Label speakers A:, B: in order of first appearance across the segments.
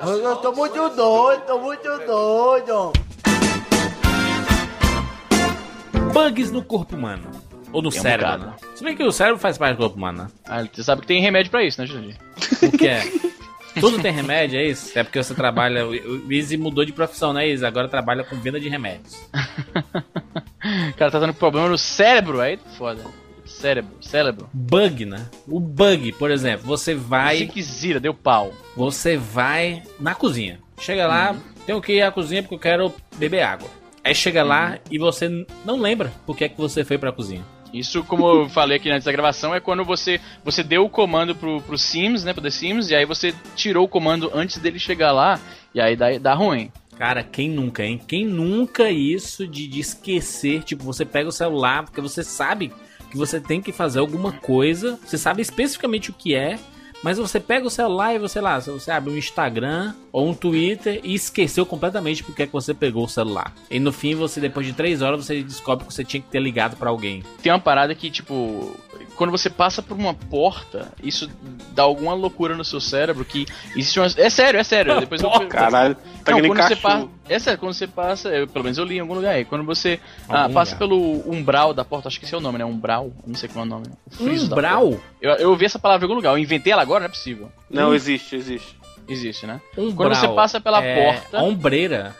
A: Eu tô muito doido, tô muito doido.
B: Bugs no corpo humano. Ou no
C: Tem um
B: cérebro,
C: bocado.
B: né? Se bem que o cérebro faz parte do corpo humano, né?
C: Ah, você sabe que tem remédio pra isso, né, Jurandir?
B: O que é? Tudo tem remédio, é isso? É porque você trabalha. O Easy mudou de profissão, né, Easy? Agora trabalha com venda de remédios.
C: O cara tá tendo problema no cérebro, aí foda. Cérebro, cérebro.
B: Bug, né? O bug, por exemplo, você vai.
C: Ziquezira, deu pau.
B: Você vai na cozinha. Chega lá, tenho que ir à cozinha porque eu quero beber água. Aí chega lá e você não lembra por que é que você foi pra cozinha.
C: Isso, como eu falei aqui antes da gravação, é quando você, você deu o comando pro, pro Sims, né, pro The Sims, e aí você tirou o comando antes dele chegar lá, e aí dá, dá ruim.
B: Cara, quem nunca, hein? Quem nunca isso de, de esquecer? Tipo, você pega o celular porque você sabe que você tem que fazer alguma coisa, você sabe especificamente o que é, mas você pega o celular e você lá, você abre um Instagram ou um Twitter e esqueceu completamente porque é que você pegou o celular. E no fim, você depois de três horas, você descobre que você tinha que ter ligado pra alguém.
C: Tem uma parada que, tipo, quando você passa por uma porta, isso dá alguma loucura no seu cérebro que existe uma... É sério, é sério. Depois eu...
D: Caralho, tá
C: Não, quando você passa. É sério, quando você passa. eu- pelo menos eu li em algum lugar aí. Quando você ah, passa
B: lugar.
C: pelo umbral da porta, acho que esse é o nome, né? Umbral? Não sei qual é o nome. O da
B: Umbral?
C: Eu, eu ouvi essa palavra em algum lugar. Eu inventei ela agora, não é possível.
D: Não, existe, existe.
C: Existe, né?
B: Umbral.
C: Quando você passa pela
B: é,
C: porta.
B: Ombreira.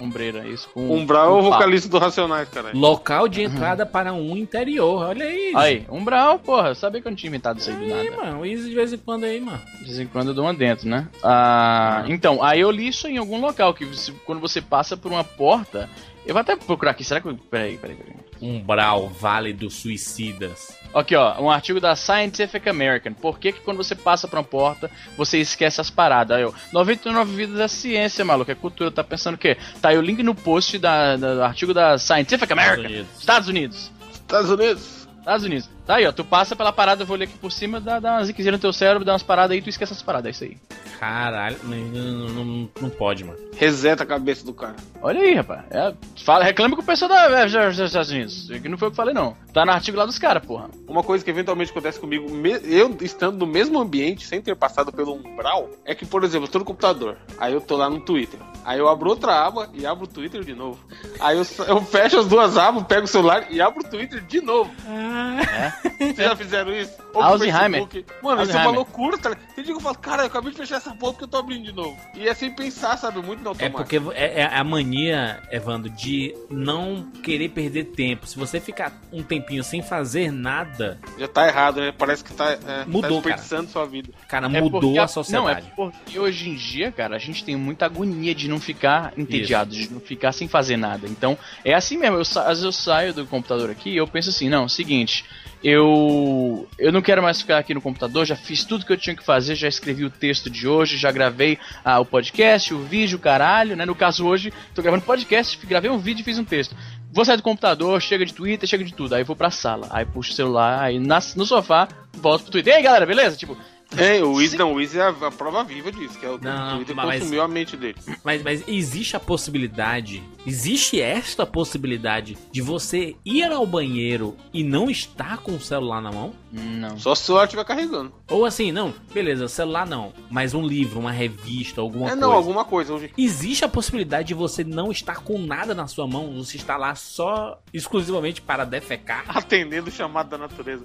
C: Ombreira, isso. Com,
D: Umbral é o
C: com
D: vocalista do Racionais, cara.
B: Local de entrada para um interior. Olha aí.
C: Aí, umbral, porra. Eu sabia que eu não tinha inventado isso aí do
B: Aí,
C: nada.
B: mano. Isso de vez em quando aí, mano.
C: De vez em quando eu dou uma dentro, né? Ah, então, aí eu li isso em algum local, que você- quando você passa por uma porta. Eu vou até procurar aqui, será que. eu- Peraí, peraí, peraí.
B: Umbral, Vale dos Suicidas.
C: Aqui, ó, um artigo da Scientific American. Por que, que quando você passa pra uma porta, você esquece as paradas? Aí, ó, 99 vidas é ciência, maluco, é cultura. Tá pensando o quê? Tá aí o link no post da, da- do artigo da Scientific American.
B: Unidos.
C: Estados Unidos.
D: Estados Unidos.
C: Estados Unidos. Tá aí, ó, tu passa pela parada, eu vou ler aqui por cima, dá, dá uma ziquezinha no teu cérebro, dá umas paradas aí, tu esquece as paradas, é isso aí.
B: Caralho, não, não, não- não pode, mano.
D: Reseta a cabeça do cara.
C: Olha aí, rapaz. É, fala, reclama com o pessoal da, dos Estados Unidos. Que não foi o que eu falei, não. Tá no artigo lá dos caras, porra.
D: Uma coisa que eventualmente acontece comigo, eu estando no mesmo ambiente, sem ter passado pelo umbral, é que, por exemplo, eu tô no computador, aí eu tô lá no Twitter. Aí eu abro outra aba e abro o Twitter de novo. Aí eu, eu fecho as duas abas, pego o celular e abro o Twitter de novo. Vocês já fizeram isso? Ou
C: Alzheimer.
D: Facebook? Mano, isso é uma loucura, tá ligado? Tem dia que eu falo, cara, eu acabei de fechar essa porta que eu tô abrindo de novo. E é sem pensar, sabe? Muito no
B: É
D: automático.
B: porque é, é a mania, Evandro, de não querer perder tempo. Se você ficar um tempinho sem fazer nada,
D: Já tá errado, né? Parece que tá, é,
B: Mudou,
D: tá desperdiçando sua vida.
B: cara,
C: É
B: mudou
C: porque
B: a
C: Não, é
B: sociedade.
C: porque hoje em dia, cara, a gente tem muita agonia de não ficar entediado, de não ficar sem fazer nada. Então, é assim mesmo. Eu, às vezes eu saio do computador aqui e eu penso assim, não, seguinte, eu eu não quero mais ficar aqui no computador, já fiz tudo que eu tinha que fazer, já escrevi o texto de hoje, já gravei ah, o podcast, o vídeo, o caralho, né? No caso hoje, tô gravando podcast, gravei um vídeo e fiz um texto. Vou sair do computador, chega de Twitter, chega de tudo. Aí vou pra sala, aí puxo o celular, aí nas- no sofá, volto pro Twitter. E aí, galera, beleza? Tipo,
D: É, o Wiz não, o Wiz é a, a prova viva disso, que é o
B: Não,
D: Twitter
B: mas-
D: consumiu a mente dele.
B: Mas, mas existe a possibilidade, existe esta possibilidade de você ir ao banheiro e não estar com o celular na mão?
C: não.
D: Só se o celular estiver carregando.
B: Ou assim, não, beleza, celular não, mas um livro, uma revista, alguma
D: é,
B: coisa.
D: não, alguma coisa. Hoje...
B: Existe a possibilidade de você não estar com nada na sua mão, você está lá só exclusivamente para defecar?
D: Atendendo o chamado da natureza.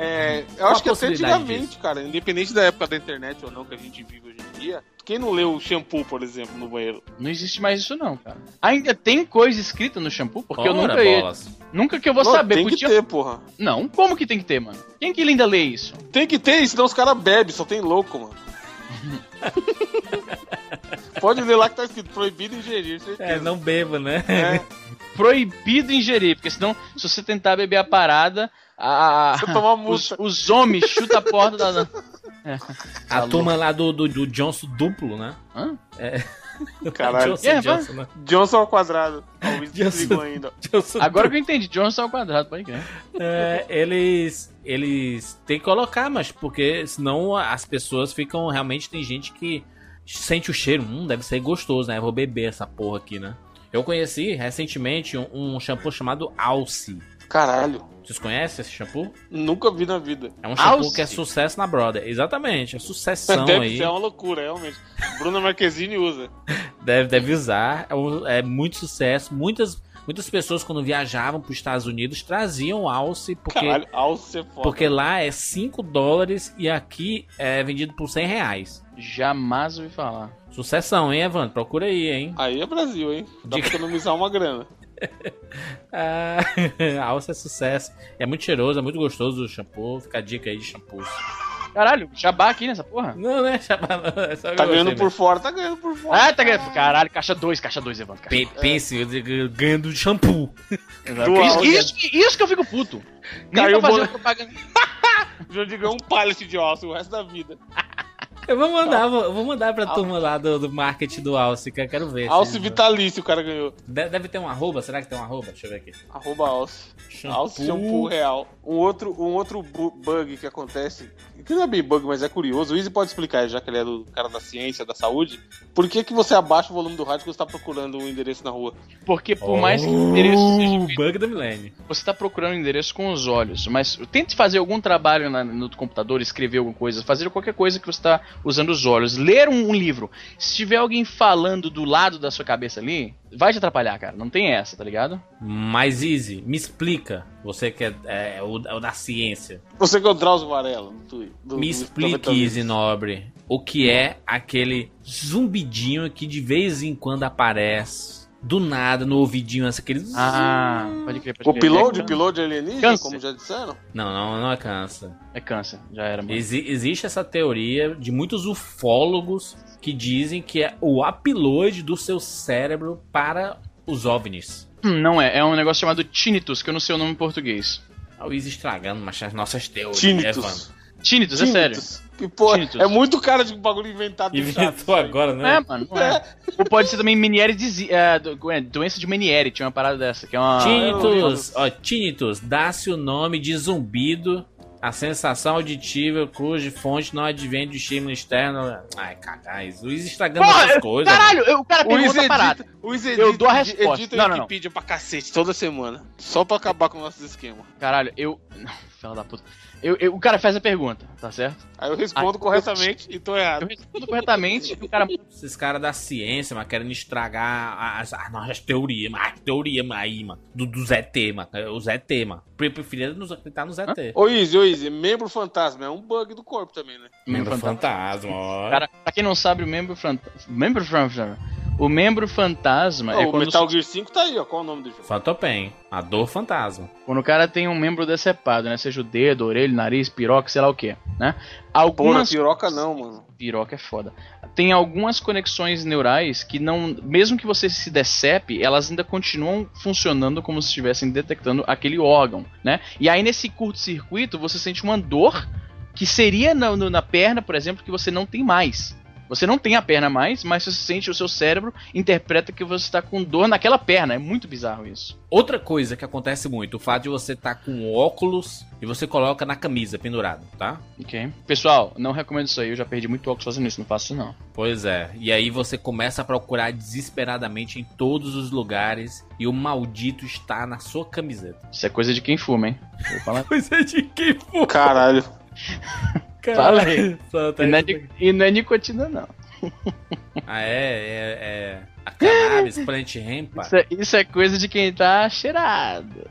D: É, eu
B: Qual
D: acho que até antigamente, cara, independente da época da internet ou não que a gente vive hoje em dia, quem não leu o shampoo, por exemplo, no banheiro?
C: Não existe mais isso não, cara. Ainda tem coisa escrita no shampoo? Porque eu
B: Ora,
C: nunca ia,
B: bolas.
C: Nunca que eu vou
D: Não,
C: saber.
D: tem que
C: podia-
D: ter, porra.
C: Não, como que tem que ter, mano? Quem que ainda lê isso?
D: Tem que ter, senão os caras bebem, só tem louco, mano. Pode ler lá que tá escrito proibido ingerir, certeza.
B: É, não beba, né?
D: É,
C: Proibido ingerir, porque senão, se você tentar beber a parada, a,
D: Você
C: os,
D: multa.
C: os homens chutam a porta da. É.
B: A
C: Tá
B: turma lá do, do, do Johnson duplo, né?
C: Hã?
D: Caralho.
B: Johnson,
C: É,
B: Johnson, né?
D: Johnson ao quadrado. Wiz
B: Johnson.
D: ainda.
B: Johnson
C: Agora que eu entendi, Johnson ao quadrado, pode crer.
B: É, eles eles têm que colocar, mas porque senão as pessoas ficam realmente tem gente que sente o cheiro, hum, deve ser gostoso, né? Eu vou beber essa porra aqui, né? Eu conheci recentemente um, um shampoo chamado Alce.
D: Caralho.
B: Vocês conhecem esse shampoo?
D: Nunca vi na vida.
B: É um shampoo
C: Alce.
B: que é sucesso na Brother. Exatamente, é sucessão
D: Deve
B: aí.
D: ser uma loucura, realmente. Bruna Marquezine usa.
B: Deve, deve usar. É, um- é muito sucesso. Muitas, muitas pessoas, quando viajavam para os Estados Unidos, traziam alce, porque,
D: Caralho, alce é foda.
B: porque lá é 5 dólares e aqui é vendido por 100 reais.
C: Jamais ouvi falar.
B: Sucessão, hein, Evandro? Procura aí, hein?
D: Aí é Brasil, hein? Dá
B: Diga-
D: pra economizar uma grana.
B: Ah, alce é sucesso. É muito cheiroso, é muito gostoso o shampoo. Fica a dica aí de shampoo.
C: Caralho, jabá aqui nessa porra.
B: Não, né? Chapa, não. É só
D: Tá ganhando
B: mesmo.
D: por fora, tá ganhando por fora.
C: Ah, tá ganhando. Caralho, caixa 2, caixa 2, Evandro. Caixa
B: Pe- Pense, eu digo, ganhando shampoo.
C: Isso, isso, isso que eu fico puto. Nem
D: Caiu
C: pra fazer
D: o
C: propaganda.
D: O João Digão é um pallet de alce o resto da vida.
B: Eu vou mandar, vou, eu vou mandar pra turma lá do, do marketing do Alce, que eu quero ver.
D: Alce
B: Vocês-
D: vitalício o cara ganhou.
B: De- Deve ter um arroba, será que tem um arroba? Deixa eu ver aqui.
D: Arroba alce.
B: Shampoo.
D: Alce shampoo real. Um outro, um outro bu- bug que acontece, que não é bem bug, mas é curioso. O Easy pode explicar, já que ele é do cara da ciência, da saúde. Por que, que você abaixa o volume do rádio quando você tá procurando um endereço na rua?
C: Porque por mais que o endereço seja
B: Oh, bug do milênio.
C: você tá procurando o endereço com os olhos, mas tente fazer algum trabalho na- no computador, escrever alguma coisa, fazer qualquer coisa que você tá usando os olhos, ler um, um livro. Se tiver alguém falando do lado da sua cabeça ali, vai te atrapalhar, cara. Não tem essa, tá ligado?
B: Mas Easy, me explica. Você que é, é o, é o da ciência.
D: Você que é o Drauzio Varela. Do, twi- do,
B: Me
D: do
B: explique,
D: 90 vezes.
B: Easy Nobre, o que é aquele zumbidinho que de vez em quando aparece. Do nada, no ouvidinho, assim, aquele.
C: Ah, pode crer, pode
D: O
C: crer.
D: piloto,
C: é,
D: o piloto alienígena,
C: Câncer.
D: como já disseram?
B: Não, não, não é câncer.
C: é câncer, já era, mano.
B: Exi- existe essa teoria de muitos ufólogos que dizem que é o upload do seu cérebro para os OVNIs.
C: Hum, Não é, é um negócio chamado tinnitus, que eu não sei o nome em português.
B: A Luiz estragando mas as nossas teorias.
D: Tinnitus.
C: Tinnitus, é sério.
D: Que
C: Tinnitus.
D: é muito cara de bagulho inventado
B: Inventou agora,
C: Não é,
B: né?
C: mano, não é. Ou pode ser também Meniere é, é, doença de Meniere, tinha uma parada dessa, que é uma...
B: Tinnitus, ó, tinnitus, dá-se o nome de zumbido, a sensação auditiva cuja fonte não advém do estímulo externo. Ai, cagais, Luiz estragando
C: Porra,
B: essas coisas.
C: Caralho, eu- o cara
D: O
C: pergunta
D: Izzy
C: a parada.
D: edita, o
C: Eu
D: edita,
C: dou a resposta.
D: edita
C: Não,
D: o
C: não, não.
D: Wikipedia pra cacete toda semana. Só pra acabar com nossos esquemas.
C: Caralho, eu... Não, fela da puta. Eu, eu- o cara faz a pergunta, tá certo?
D: Aí eu respondo
C: Ah,
D: corretamente e tô
C: Eu
D: errado.
C: respondo corretamente e o cara...
B: Esses caras da ciência, mas querendo estragar as, as nossas teorias, mas as teorias aí, mano. Do, do ZT, mano. O ZT, mano. Eu preferia nos acreditar no ZT.
D: Ô Izzy, ô Izzy, membro fantasma é um bug do corpo também, né?
B: Membro
C: fantasma.
B: fantasma, ó.
C: Cara, pra quem não sabe, o membro fantasma... Membro fantasma... O membro fantasma
D: Ó,
C: é
D: o
C: quando,
D: Metal Gear 5 tá aí, ó. Qual o nome do jogo?
B: Fantopen, a dor fantasma.
C: quando o cara tem um membro decepado, né? Seja o dedo, orelha, nariz, piroca, sei lá o que, né?
D: Porra,
C: Algumas
D: piroca não, mano.
C: piroca é foda. Tem algumas conexões neurais que não, mesmo que você se decepe, elas ainda continuam funcionando como se estivessem detectando aquele órgão, né? E aí nesse curto-circuito você sente uma dor que seria na, na perna, por exemplo, que você não tem mais. Você não tem a perna mais, mas você sente o seu cérebro interpreta que você está com dor naquela perna. É muito bizarro isso.
B: Outra coisa que acontece muito, o fato de você estar com óculos e você coloca na camisa pendurado, tá?
C: Ok. Pessoal, não recomendo isso aí. Eu já perdi muito óculos fazendo isso. Não faço isso não.
B: Pois é. E aí você começa a procurar desesperadamente em todos os lugares e o maldito está na sua camiseta.
C: Isso é coisa de quem fuma, hein? Vou falar.
B: Coisa de quem for.
D: Caralho.
C: Fala aí.
B: Tá
C: E não, é e não é nicotina, não.
B: Ah, é, é, é. A cannabis, plant hemp,
C: Isso é, isso é coisa de quem tá cheirado.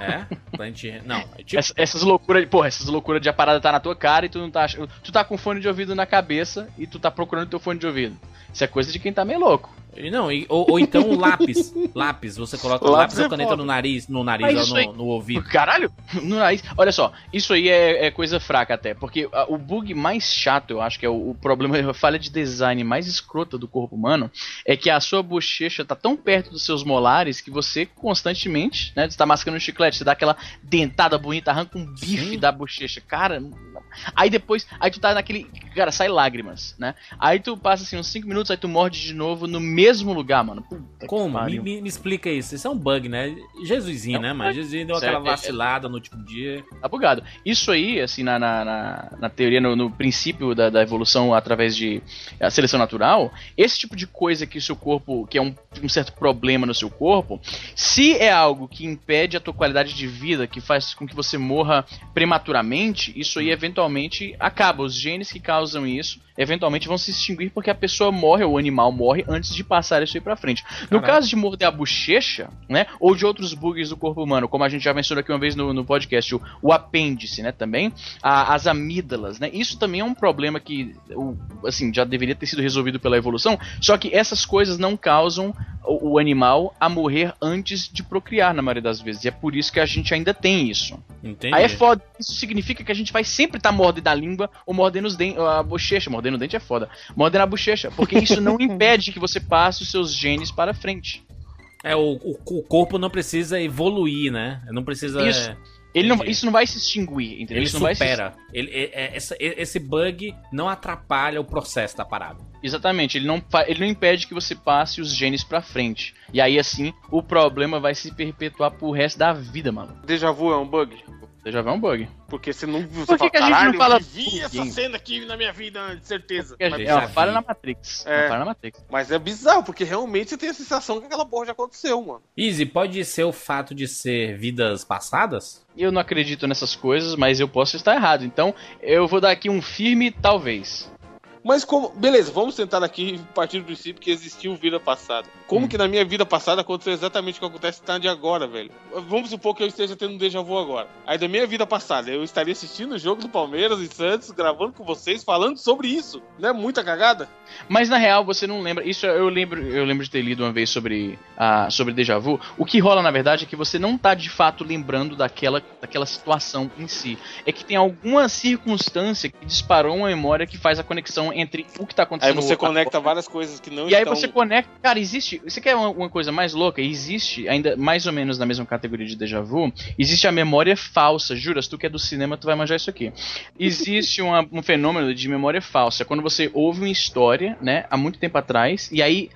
B: é? Plant hemp. Não, é tipo,
C: Ess- essas loucuras, de- porra, essas loucuras de a parada tá na tua cara e tu não tá. Tu tá com fone de ouvido na cabeça e tu tá procurando teu fone de ouvido. Isso é coisa de quem tá meio louco.
B: Não, e- ou, ou então o lápis. Lápis, você coloca o
D: Lápis
B: lápis ou
D: é
B: caneta
D: foda.
B: no nariz, no nariz ou no, no ouvido.
C: Caralho! No nariz. Olha só, isso aí é, é coisa fraca até. Porque ah, o bug mais chato, eu acho que é o, o problema, a falha de design mais escrota do corpo humano, é que a sua bochecha tá tão perto dos seus molares que você constantemente, né? Você tá mascando um chiclete, você dá aquela dentada bonita, arranca um bife
B: Sim.
C: da bochecha. Cara. Aí depois, aí tu tá naquele cara, sai lágrimas, né? Aí tu passa assim uns 5 minutos, aí tu morde de novo no mesmo lugar, mano. Puta
B: Como? Me, me, me, explica isso. Isso é um bug, né? Jesusinho, né? Mas Jesusinho deu aquela vacilada no último dia.
C: Tá bugado. Isso aí, assim, na, na, na, na teoria, no, no princípio da, da, evolução através de a seleção natural, esse tipo de coisa que o seu corpo, que é um, um certo problema no seu corpo, se é algo que impede a tua qualidade de vida, que faz com que você morra prematuramente, isso aí eventualmente acaba. Os genes que causam isso eventualmente vão se extinguir porque a pessoa morre, ou o animal morre, antes de passar isso aí pra frente. No Caraca. caso de morder a bochecha, né? Ou de outros bugs do corpo humano, como a gente já mencionou aqui uma vez no, no podcast, o, o apêndice, né? Também, a, as amígdalas, né? Isso também é um problema que, assim, já deveria ter sido resolvido pela evolução, só que essas coisas não causam o, o animal a morrer antes de procriar, na maioria das vezes. E é por isso que a gente ainda tem isso. Entendi. Aí é foda. Isso significa que a gente vai sempre estar tá mordendo a língua ou mordendo os dentes, a bochecha, mordendo o dente é foda. Mordendo a bochecha, porque isso não impede que você passe os seus genes para frente.
B: É, o, o, o corpo não precisa evoluir, né? Não precisa.
C: Isso. É... Ele não, isso não vai se extinguir, entendeu?
B: Ele
C: isso
B: supera. Se... Ele, é, é, essa, esse bug não atrapalha o processo da parada.
C: Exatamente, ele não, ele não impede que você passe os genes pra frente. E aí, assim, o problema vai se perpetuar pro resto da vida, mano.
D: Deja vu é um bug?
C: Deja vu é um bug.
D: Porque você não
C: você Por que, fala, que a gente não fala. Eu
D: vi essa cena aqui na minha vida, de certeza.
C: Porque a gente para na Matrix.
D: É, para na Matrix. Mas é bizarro, porque realmente você tem a sensação que aquela porra já aconteceu, mano.
B: Easy, pode ser o fato de ser vidas passadas?
C: Eu não acredito nessas coisas, mas eu posso estar errado. Então, eu vou dar aqui um firme talvez.
D: Mas como. Beleza, vamos tentar aqui partir do princípio que existiu vida passada. Como hum. que na minha vida passada aconteceu exatamente o que acontece na de agora, velho? Vamos supor que eu esteja tendo um déjà vu agora. Aí da minha vida passada, eu estaria assistindo o jogo do Palmeiras e Santos, gravando com vocês, falando sobre isso. Não é muita cagada?
C: Mas na real, você não lembra. Isso eu lembro, eu lembro de ter lido uma vez sobre, a, sobre déjà vu. O que rola, na verdade, é que você não tá de fato lembrando daquela, daquela situação em si. É que tem alguma circunstância que disparou uma memória que faz a conexão entre o que tá acontecendo.
D: Aí você conecta várias coisas que não
C: E estão... aí você conecta. Cara, existe. Você quer uma, uma, coisa mais louca? Existe, ainda mais ou menos na mesma categoria de déjà vu, existe a memória falsa. Juras, tu que é do cinema, tu vai manjar isso aqui. Existe uma, um fenômeno de memória falsa. Quando você ouve uma história, né, há muito tempo atrás, e aí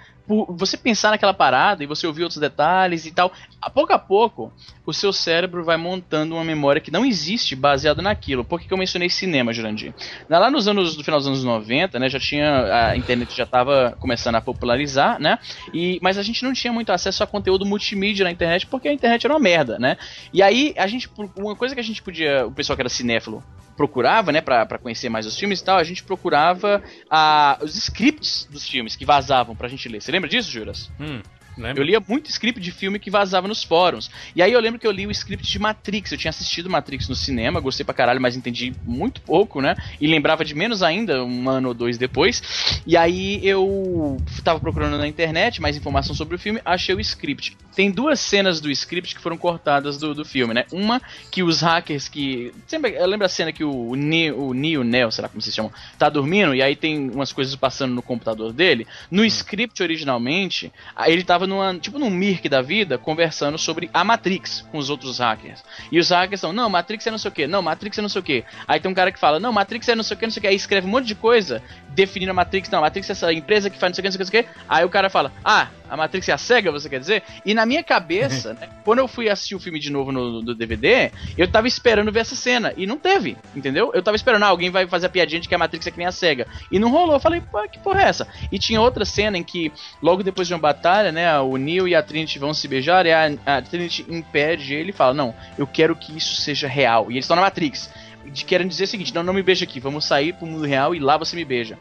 C: você pensar naquela parada e você ouvir outros detalhes e tal, a pouco a pouco, o seu cérebro vai montando uma memória que não existe baseado naquilo. Por que eu mencionei cinema, Jurandir? Lá nos anos, no final dos anos 90, né, já tinha, a internet já estava começando a popularizar, né, e, mas a gente não tinha muito acesso a conteúdo multimídia na internet porque a internet era uma merda, né, e aí a gente, uma coisa que a gente podia, o pessoal que era cinéfilo, procurava, né, para conhecer mais os filmes e tal, a gente procurava ah, os scripts dos filmes que vazavam pra gente ler. Você lembra disso, Juras?
B: Hum.
C: Lembra? Eu lia muito script de filme que vazava nos fóruns. E aí eu lembro que eu li o script de Matrix. Eu tinha assistido Matrix no cinema, gostei pra caralho, mas entendi muito pouco, né? E lembrava de menos ainda, um ano ou dois depois. E aí eu tava procurando na internet mais informação sobre o filme, achei o script. Tem duas cenas do script que foram cortadas do, do filme, né? Uma que os hackers que. Sempre, eu lembro a cena que o Neo, o Neo, Neo, será como se chama? Tá dormindo e aí tem umas coisas passando no computador dele. No hum. script originalmente, ele tava numa, tipo num Mirk da vida, conversando sobre a Matrix com os outros hackers. E os hackers são, não, Matrix é não sei o que, não, Matrix é não sei o que. Aí tem um cara que fala, não, Matrix é não sei o que, não sei o que, aí escreve um monte de coisa definindo a Matrix, não, a Matrix é essa empresa que faz não sei o que, não sei o que. Aí o cara fala, ah, a Matrix é a SEGA, você quer dizer? E na minha cabeça, né, quando eu fui assistir o filme de novo no, no, DVD, eu tava esperando ver essa cena. E não teve, entendeu? Eu tava esperando, ah, alguém vai fazer a piadinha de que a Matrix é que nem a SEGA. E não rolou. Eu falei, pô, que porra é essa? E tinha outra cena em que, logo depois de uma batalha, né, o Neo e a Trinity vão se beijar e a, a Trinity impede ele e fala, não, eu quero que isso seja real. E eles estão na Matrix. De, querem dizer o seguinte, não, não me beija aqui, vamos sair pro mundo real e lá você me beija.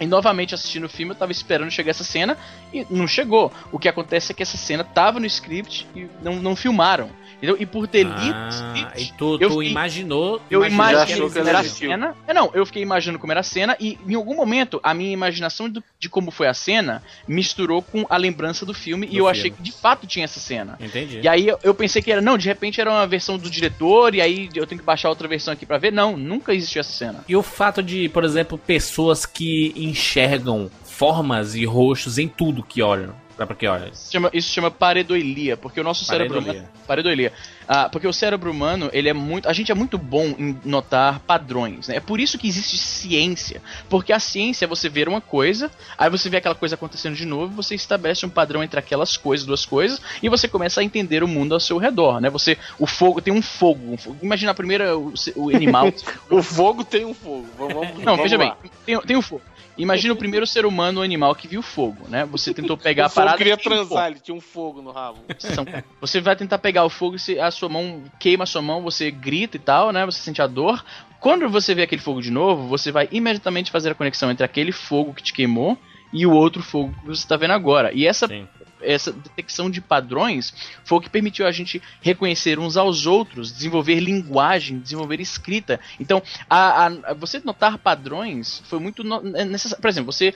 C: E novamente assistindo o filme, eu tava esperando chegar essa cena e não chegou. O que acontece é que essa cena tava no script e não, não filmaram. Entendeu? E por ter lido
B: ah, e tu, tu fiquei, imaginou.
C: Eu imaginei como era a cena. É, não, eu fiquei imaginando como era a cena e em algum momento a minha imaginação do, de como foi a cena misturou com a lembrança do filme do e eu filme. achei que de fato tinha essa cena.
B: Entendi.
C: E aí eu, eu, pensei que era, não, de repente era uma versão do diretor e aí eu tenho que baixar outra versão aqui para ver. Não, nunca existiu essa cena.
B: E o fato de, por exemplo, pessoas que enxergam formas e rostos em tudo que olham. Pra que olha?
C: Isso chama, isso chama pareidoilia, porque o nosso pareidolia. cérebro. Pareidoilia. Ah, porque o cérebro humano, ele é muito. A gente é muito bom em notar padrões, né? É por isso que existe ciência. Porque a ciência é você ver uma coisa, aí você vê aquela coisa acontecendo de novo, você estabelece um padrão entre aquelas coisas, duas coisas, e você começa a entender o mundo ao seu redor, né? Você. O fogo tem um fogo. Um fogo. Imagina a primeira. O, o animal.
D: o fogo tem um fogo. Vamos,
C: Não,
D: vamos
C: veja
D: lá.
C: bem, tem, tem o fogo. Imagina o primeiro ser humano ou animal que viu fogo, né? Você tentou pegar a
D: fogo
C: parada.
D: queria
C: e tem um
D: transar, ele tinha um fogo no rabo.
C: São- Você vai tentar pegar o fogo e se a sua mão queima a sua mão, você grita e tal, né? Você sente a dor. Quando você vê aquele fogo de novo, você vai imediatamente fazer a conexão entre aquele fogo que te queimou e o outro fogo que você está vendo agora. E essa,
B: Sim.
C: Essa detecção de padrões foi o que permitiu a gente reconhecer uns aos outros, desenvolver linguagem, desenvolver escrita. Então, a, a- você notar padrões foi muito no- é necessário. Por exemplo, você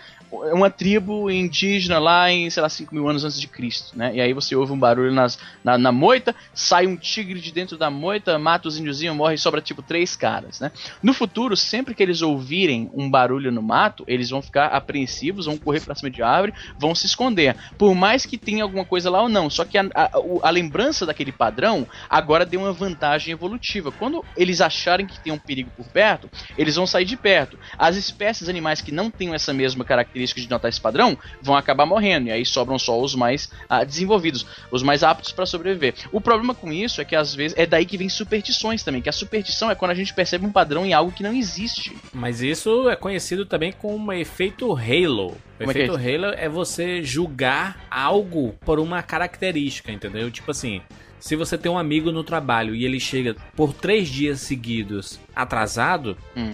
C: é uma tribo indígena lá em, sei lá, 5 mil anos antes de Cristo, né? E aí você ouve um barulho nas, na, na moita, sai um tigre de dentro da moita, mata os índiozinhos, morre e sobra tipo três caras, né? No futuro, sempre que eles ouvirem um barulho no mato, eles vão ficar apreensivos, vão correr pra cima de árvore, vão se esconder. Por mais que tenha alguma coisa lá ou não. Só que a, a, a lembrança daquele padrão agora deu uma vantagem evolutiva. Quando eles acharem que tem um perigo por perto, eles vão sair de perto. As espécies animais que não tenham essa mesma característica de notar esse padrão vão acabar morrendo. E aí sobram só os mais ah, desenvolvidos, os mais aptos para sobreviver. O problema com isso é que às vezes é daí que vem superstições também. Que a superstição é quando a gente percebe um padrão em algo que não existe.
B: Mas isso é conhecido também como efeito Halo. O
C: Como é que é
B: efeito Halo é você julgar algo por uma característica, entendeu? Tipo assim, se você tem um amigo no trabalho e ele chega por três dias seguidos atrasado,
C: Hum.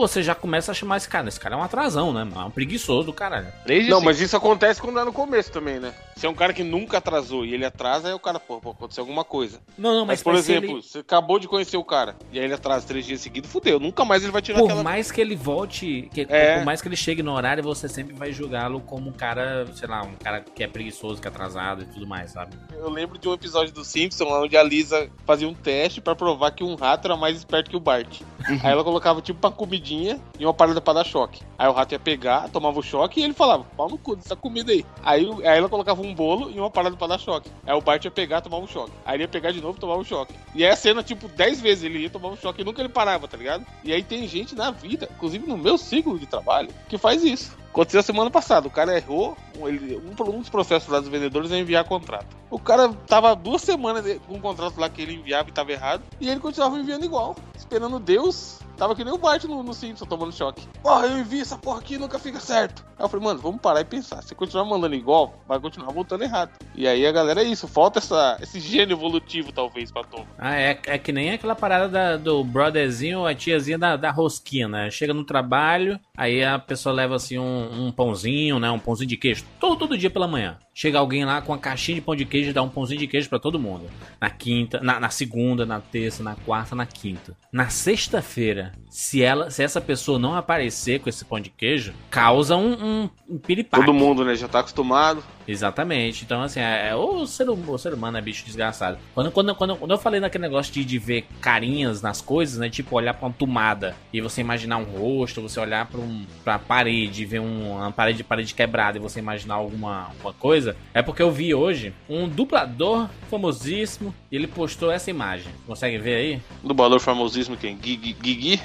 B: Você já começa a chamar esse cara. Esse cara é um atrasão, né? É um preguiçoso do caralho.
D: Não,
C: dias
D: mas isso acontece quando é no começo também, né? Se é um cara que nunca atrasou e ele atrasa, aí o cara, pô, pô aconteceu alguma coisa.
B: Não, não,
D: Mas,
B: mas,
D: por exemplo,
B: ele-
D: você acabou de conhecer o cara e aí ele atrasa três dias seguidos, fudeu. Nunca mais ele vai tirar
B: por
D: aquela.
B: mais que ele volte, que-
D: É.
B: por mais que ele chegue no horário, você sempre vai julgá-lo como um cara, sei lá, um cara que é preguiçoso, que é atrasado e tudo mais, sabe?
D: Eu lembro de um episódio do Simpson lá onde a Lisa fazia um teste pra provar que um rato era mais esperto que o Bart. aí ela colocava tipo uma comidinha e uma parada pra dar choque. Aí o rato ia pegar, tomava o choque e ele falava: pau no cu dessa comida aí. Aí, aí ela colocava um bolo e uma parada pra dar choque. Aí o Bart ia pegar, tomava um choque. Aí ele ia pegar de novo tomava um choque. E aí a cena, tipo, 10 vezes ele ia tomar um choque e nunca ele parava, tá ligado? E aí tem gente na vida, inclusive no meu ciclo de trabalho, que faz isso. Aconteceu semana passada, o cara errou, ele- um, um dos processos lá dos vendedores é enviar contrato. O cara tava duas semanas com um contrato lá que ele enviava e tava errado, e ele continuava enviando igual, esperando Deus. Tava que nem o Bart no, no Simpson tomando choque. Porra, eu envio essa porra aqui nunca fica certo. Aí eu falei, mano, vamos parar e pensar. Se continuar mandando igual, vai continuar voltando errado. E aí a galera é isso, falta essa, esse gênio evolutivo, talvez, pra Tom.
B: Ah, é, é que nem aquela parada da- do brotherzinho, a tiazinha da, da rosquinha, né? Chega no trabalho, aí a pessoa leva assim um, um pãozinho, né? Um pãozinho de queijo, todo, todo dia pela manhã. Chega alguém lá com uma caixinha de pão de queijo e dá um pãozinho de queijo pra todo mundo. Na quinta, na, na segunda, na terça, na quarta, na quinta. Na sexta-feira, se ela, se essa pessoa não aparecer com esse pão de queijo, causa um, um, um piripaque.
D: Todo mundo, né, já tá acostumado.
B: Exatamente. Então, assim, é, é- o, ser, hum- o ser humano é bicho desgraçado. Quando, quando, quando, quando eu falei naquele negócio de, de ver carinhas nas coisas, né? Tipo, olhar pra uma tomada e você imaginar um rosto, você olhar pra, um, pra parede e ver um, uma parede, parede quebrada e você imaginar alguma, alguma coisa, é porque eu vi hoje um dublador famosíssimo e ele postou essa imagem. Consegue ver aí?
D: Dublador famosíssimo quem? Gigi? Gigi?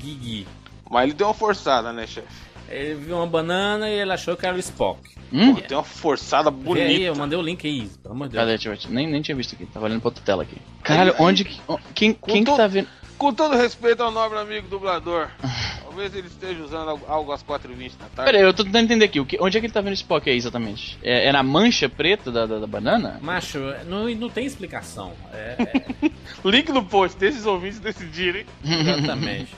B: Gigi.
D: Mas ele deu uma forçada, né, chefe?
B: Ele viu uma banana e ele achou que era o Spock.
C: Hum?
D: Pô, Tem uma forçada
B: Vê aí,
D: bonita.
B: eu mandei o link aí, pelo amor de Deus.
C: Cadê? Deixa eu. Nem, nem tinha visto aqui. Tava olhando pra outra tela aqui. Caralho, onde Quem,
D: Com
C: quem que tá vendo?
D: Com todo respeito ao nobre amigo dublador, talvez ele esteja usando algo- às 4h20 da tarde.
C: Pera aí, eu tô tentando entender aqui. o que- onde é que ele tá vendo esse Spock aí exatamente? É, é na mancha preta da, da, da banana?
B: Macho, não, não tem explicação. É, é-
D: Link no post, deixa os ouvintes decidirem.
B: exatamente.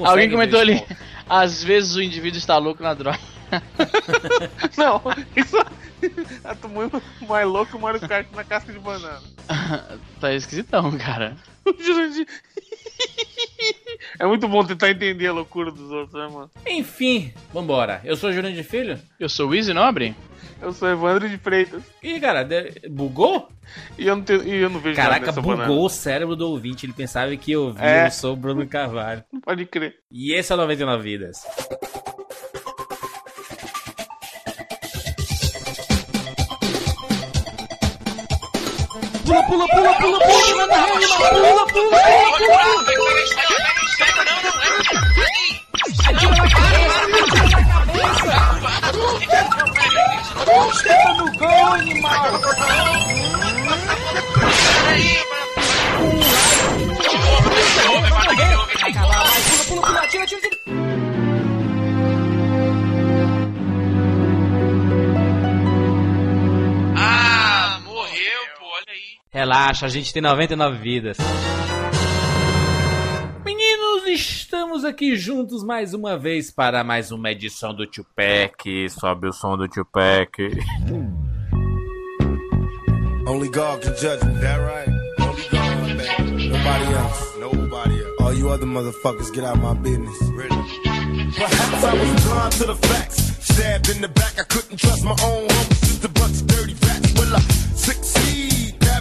C: Alguém comentou ali. Às vezes o indivíduo está louco na droga.
D: Não, isso é tô muito mais louco que o Mario Kart na casca de banana.
C: tá esquisitão, cara.
D: O Jurandir- É muito bom tentar entender a loucura dos outros, né, mano?
B: Enfim, vambora. Eu sou o de Filho.
C: Eu sou o Easy Nobre?
D: Eu sou Evandro de Freitas
B: Ih, cara, bugou?
D: e eu não, tenho, e eu não vejo nada
B: Caraca, bugou
D: banana.
B: o cérebro do ouvinte. Ele pensava que eu vi,
D: É.
B: eu sou o Bruno Carvalho.
D: Não pode crer.
B: E esse é o 99 Vidas. Pula, pula, pula, pula, pula, manda rede, pula, pula, pula, pula.
E: Ah,
F: Relaxa, a gente tem 99 vidas.
B: Meninos, estamos aqui juntos mais uma vez para mais uma edição do Tupac. Sobe o som do Tupac.
G: Only God can judge me. That right? Only God, baby. Nobody else. Nobody else. All you other motherfuckers get out my business. Really? Perhaps I was blind to the facts. Stabbed in the back, I couldn't trust my own homies. Just a bunch of dirty facts. Will I succeed?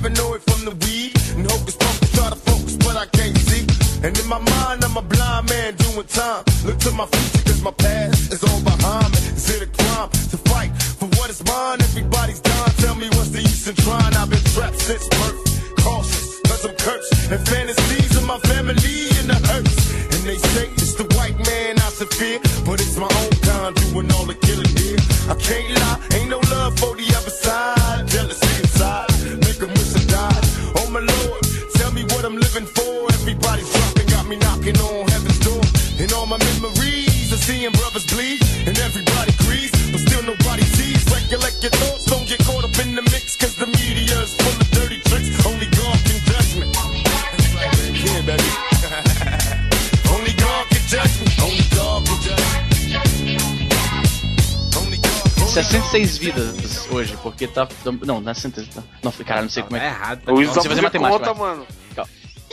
G: Paranoid from the weed. And hocus pocus, try to focus, but I can't see. And in my mind, I'm a blind man doing time. Look to my future, cause my past is all behind me. Is it a crime to fight for what is mine? Everybody's dying. Tell me what's the use in trying? I've been trapped since birth. Cautious, cause I'm cursed. And fantasies of my family in the hurts. And they say it's the white man I fear. But it's my own kind doing all the killing here. I can't lie, ain't no love for the other
C: 66 vidas hoje, porque tá. Não, não é 60. Não, caralho, não sei como
B: Tá
C: é que.
B: errado.
D: O
C: Você
D: Isaac
C: fazer matemática,
D: conta, mano.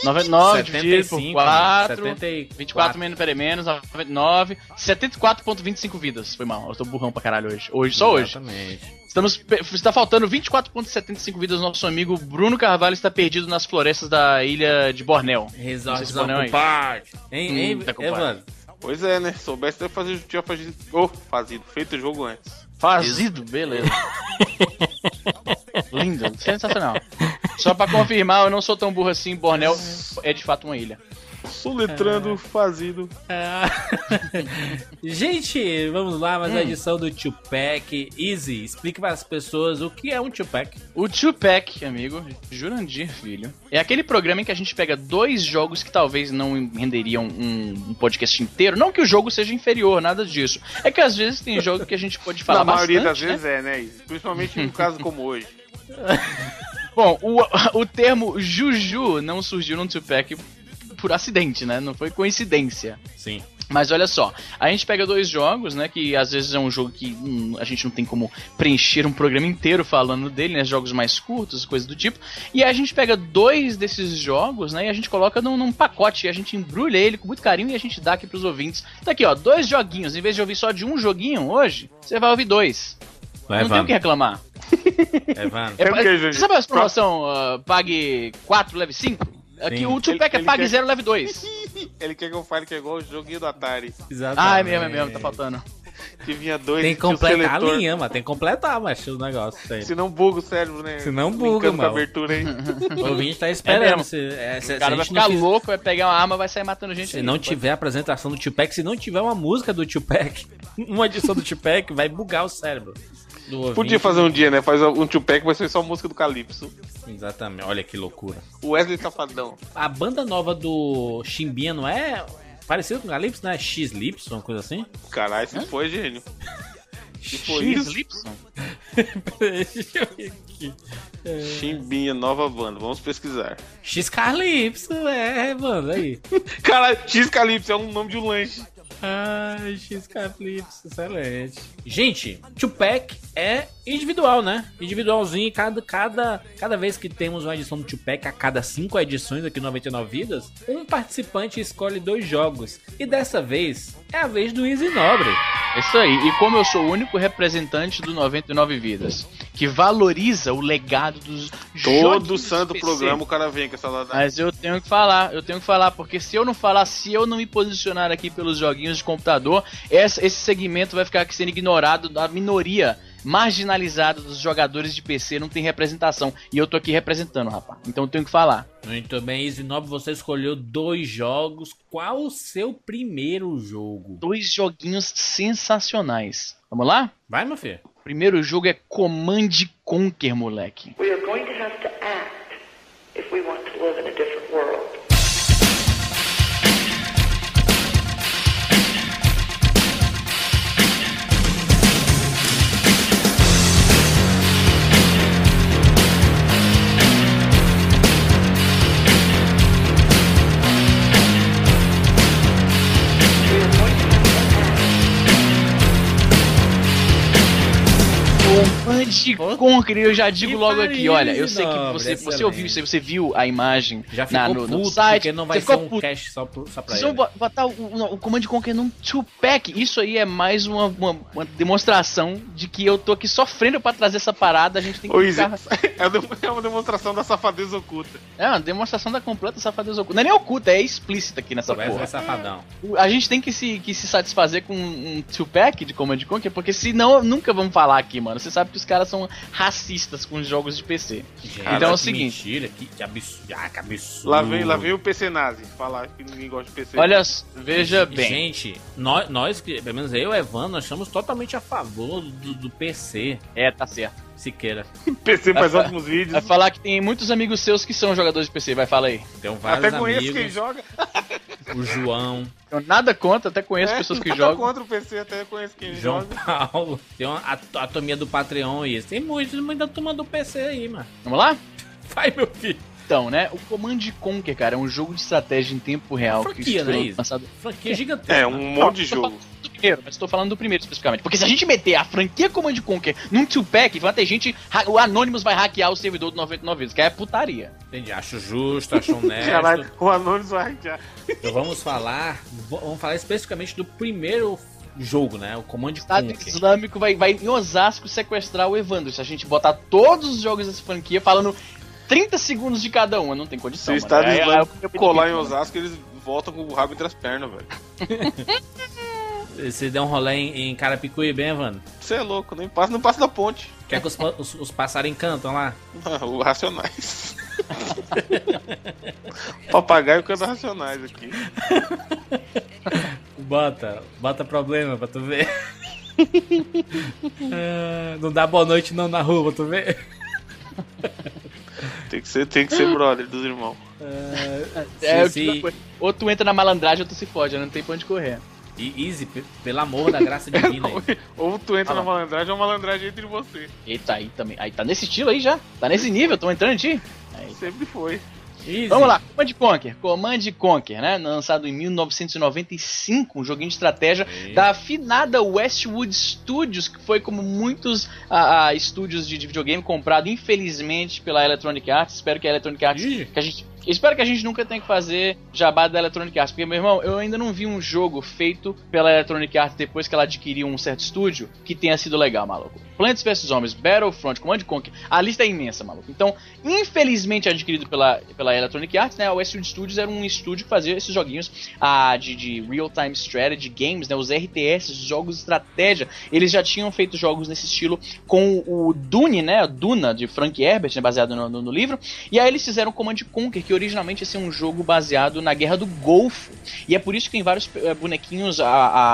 C: 99 dividido por
B: 75,
C: 4,
B: 74.
C: 24 menos, peraí, menos, 99, 74.25 vidas. Foi mal, eu tô burrão pra caralho hoje. Hoje, só hoje.
B: Exatamente.
C: Estamos, está faltando 24.75 vidas. Nosso amigo Bruno Carvalho está perdido nas florestas da ilha de Bornéu. Não sei
B: Resort
C: se Bornéu é isso.
B: compadre. Hein,
C: Hum,
B: hein,
C: tá.
B: Evandro?
D: Pois é, né? Soubesse, eu fazer, tinha fazido, oh, fazido, feito o jogo antes.
C: Fazido, beleza. Lindo, sensacional. Só pra confirmar, eu não sou tão burro assim. Bornéu é de fato uma ilha.
D: Soletrando, fazido.
B: Gente, vamos lá,
C: Hum.
B: mais uma edição do Tupac. Easy, explique para as pessoas o que é um Tupac.
C: O Tupac, amigo, Jurandir Filho, é aquele programa em que a gente pega dois jogos que talvez não renderiam um, um podcast inteiro. Não que o jogo seja inferior, nada disso. É que às vezes tem jogo que a gente pode falar
D: Na maioria das
C: bastante, né?
D: vezes é, né? Izzy? Principalmente no caso como hoje.
C: Bom, o, o termo Juju não surgiu no Tupac por acidente, né? Não foi coincidência.
B: Sim.
C: Mas olha só, a gente pega dois jogos, né? Que às vezes é um jogo que hum, a gente não tem como preencher um programa inteiro falando dele, né? Jogos mais curtos, coisas do tipo. E aí a gente pega dois desses jogos, né? E a gente coloca num, num pacote, e a gente embrulha ele com muito carinho e a gente dá aqui pros ouvintes. Tá aqui, ó, dois joguinhos. Em vez de ouvir só de um joguinho hoje, você vai ouvir dois.
B: Vai,
C: não tem o que reclamar. É,
D: É gente,
C: você sabe a promoção ah, pague 4, leve 5? Aqui
B: Sim.
C: o Tupac é
D: quer-
C: 0, leve 2.
D: Ele quer que eu fale que é igual o joguinho do Atari.
C: Ah, é mesmo, é mesmo, tá faltando.
D: Que vinha dois
B: Tem que completar a linha, mano. Tem que completar, macho, o negócio. aí.
D: Senão buga o cérebro, né?
B: Senão
D: Brincando
B: buga,
D: com a
B: mano.
D: abertura aí.
B: O ouvinte tá
C: É
B: esperando.
C: mesmo.
B: se, é, se,
C: O
B: se
C: cara vai
B: não
C: ficar
B: fizer-
C: louco, vai pegar uma arma, vai sair matando gente.
B: Se
C: aí.
B: não tiver a apresentação do Tupac, se não tiver uma música do Tupac, uma edição do Tupac, vai bugar o cérebro.
D: Podia fazer um dia, né? Faz um Tupac, vai ser só música do Calypso.
B: Exatamente, olha que loucura.
D: O Wesley Safadão.
B: A banda nova do Chimbinha não é parecido com o Calypso, né? X-Lips, uma coisa assim?
D: Caralho, esse foi gênio. Foi
C: X
D: isso.
C: Lipson?
B: Deixa eu ver aqui.
D: Chimbinha, nova banda. Vamos pesquisar.
B: X-Calypso, é, mano, aí.
D: Caralho, X Calypso é um nome de um lanche.
B: Ai, X-Calypso, excelente. Gente, Tupac é individual, né? Individualzinho, cada, cada, cada vez que temos uma edição do Tupac, a cada cinco edições aqui no 99 Vidas, um participante escolhe dois jogos. E dessa vez, é a vez do Easy Nobre.
C: Isso aí. E como eu sou o único representante do 99 Vidas que valoriza o legado dos
D: Todo santo
C: PC,
D: programa o cara vem com essa ladada.
C: Mas eu tenho que falar, eu tenho que falar, porque se eu não falar, se eu não me posicionar aqui pelos joguinhos de computador, esse segmento vai ficar sendo ignorado da minoria marginalizada dos jogadores de PC, não tem representação. E eu tô aqui representando, rapaz. Então eu tenho que falar.
B: Muito bem, Easy Nobre, você escolheu dois jogos. Qual o seu primeiro jogo?
C: Dois joguinhos sensacionais. Vamos lá?
B: Vai, meu filho.
C: O primeiro jogo é Command Conquer, moleque.
H: We are going to have to act if we want to live in a different world. To act
C: Command Conquer, eu já digo
B: Que
C: logo aqui, olha, eu sei que você, você ouviu isso, aí, você viu a imagem
B: Já ficou
C: na, no, no
B: puto,
C: site,
B: porque não vai ser um
C: puto.
B: cash só, pro- só pra
C: Vocês
B: ele.
C: vão bo- botar o, o, o Command Conquer num 2-pack. Isso aí é mais uma, uma, uma demonstração de que eu tô aqui sofrendo pra trazer essa parada. A gente tem que
D: Izzy,
C: ficar...
D: é uma- é uma demonstração da safadeza oculta.
C: É uma demonstração da completa safadeza oculta. Não é nem oculta, é explícita aqui nessa porra.
B: Safadão.
C: O- A gente tem que se, que se satisfazer com um 2-pack de Command Conquer, porque senão nunca vamos falar aqui, mano. Você sabe que os caras são racistas com os jogos de PC.
B: Gente,
C: Então é o
B: que
C: seguinte.
B: Mentira, que, que absurdo. Ah, que absurdo.
D: Lá vem, lá vem o PC nazi falar que ninguém gosta de PC.
C: Olha, veja bem.
B: Gente, nós, nós, pelo menos eu e Evan, nós estamos totalmente a favor do, do PC,
C: É, tá certo.
B: Siqueira.
D: PC faz ótimos vídeos.
C: Vai falar que tem muitos amigos seus que são jogadores de PC, vai, fala aí.
B: Tem vários
D: Até conheço quem
B: amigos,
D: joga.
B: o João,
C: Eu nada contra, até conheço
D: É,
C: pessoas que
D: nada
C: jogam.
D: contra o PC, até conheço quem
B: João
D: joga.
B: Paulo, tem uma, a, a turminha do Patreon e isso. Tem muitos, muita turma do PC aí, mano.
C: Vamos lá?
B: Vai, meu filho.
C: Então, né? O Command Conquer, cara, é um jogo de estratégia em tempo real. que
B: Franquia,
C: foi
B: né,
C: lançado-
B: Franquia gigantesca.
D: É, um monte de jogo.
C: do primeiro, mas tô falando do primeiro especificamente. Porque se a gente meter a franquia Command Conquer num 2-pack, vai ter gente. O Anonymous vai hackear o servidor do 99 vezes, que é putaria.
B: Entendi. Acho justo, acho honesto.
D: Caralho, o Anônimos vai já.
B: Então vamos falar. Vamos falar especificamente do primeiro jogo, né? O Command
C: Estado
B: Conquer.
C: Islâmico vai, vai em Osasco sequestrar o Evandro. Se a gente botar todos os jogos dessa franquia falando 30 segundos de cada um, não tem
D: Se
C: condição.
D: o
C: mano.
D: Estado
C: É- é-
D: Islâmico
C: é-
D: colar em Osasco, eles voltam com o rabo entre as pernas, velho.
B: Você deu um rolê em, em Carapicuí, bem, Evandro?
D: Você é louco, nem passa, não passa da ponte.
B: Quer que os, os, os passarinhos cantam lá?
D: o Racionais. Papagaio canta Racionais aqui.
B: Bota, bota problema pra tu ver. Ah, não dá boa noite não na rua, pra tu ver.
D: Tem que ser, tem que ser brother dos irmãos.
C: É,
B: Sim,
C: outra
B: sim.
C: coisa. ou tu entra na malandragem ou tu se fode, não tem pra onde correr.
B: E Easy, pe- pelo amor da graça divina aí.
D: Ou tu entra
C: Ah,
D: na malandragem ou malandragem entre você.
C: Eita, aí também. Aí tá nesse estilo aí já. Tá nesse nível, tô entrando em ti. Aí.
D: Sempre foi.
B: Easy.
C: Vamos lá, Command Conquer. Command Conquer, né? Lançado em 1995, um joguinho de estratégia da afinada Westwood Studios, que foi como muitos ah, estúdios de, de videogame comprado, infelizmente, pela Electronic Arts. Espero que a Electronic Arts.
B: Ih.
C: Que a gente, espero que a gente nunca tenha que fazer jabá da Electronic Arts, porque, meu irmão, eu ainda não vi um jogo feito pela Electronic Arts depois que ela adquiriu um certo estúdio que tenha sido legal, maluco. Plants vs Zombies, Battlefront, Command Conquer, a lista é imensa, maluco. Então, infelizmente adquirido pela, pela Electronic Arts, né? A Westwood Studios era um estúdio que fazia esses joguinhos ah, de, de real-time strategy games, né? Os RTS, jogos de estratégia. Eles já tinham feito jogos nesse estilo com o Dune, né? Duna, de Frank Herbert, né, baseado no, no- no livro. E aí eles fizeram Command Conquer, que originalmente ia ser um jogo baseado na Guerra do Golfo. E é por isso que tem vários eh, bonequinhos, a,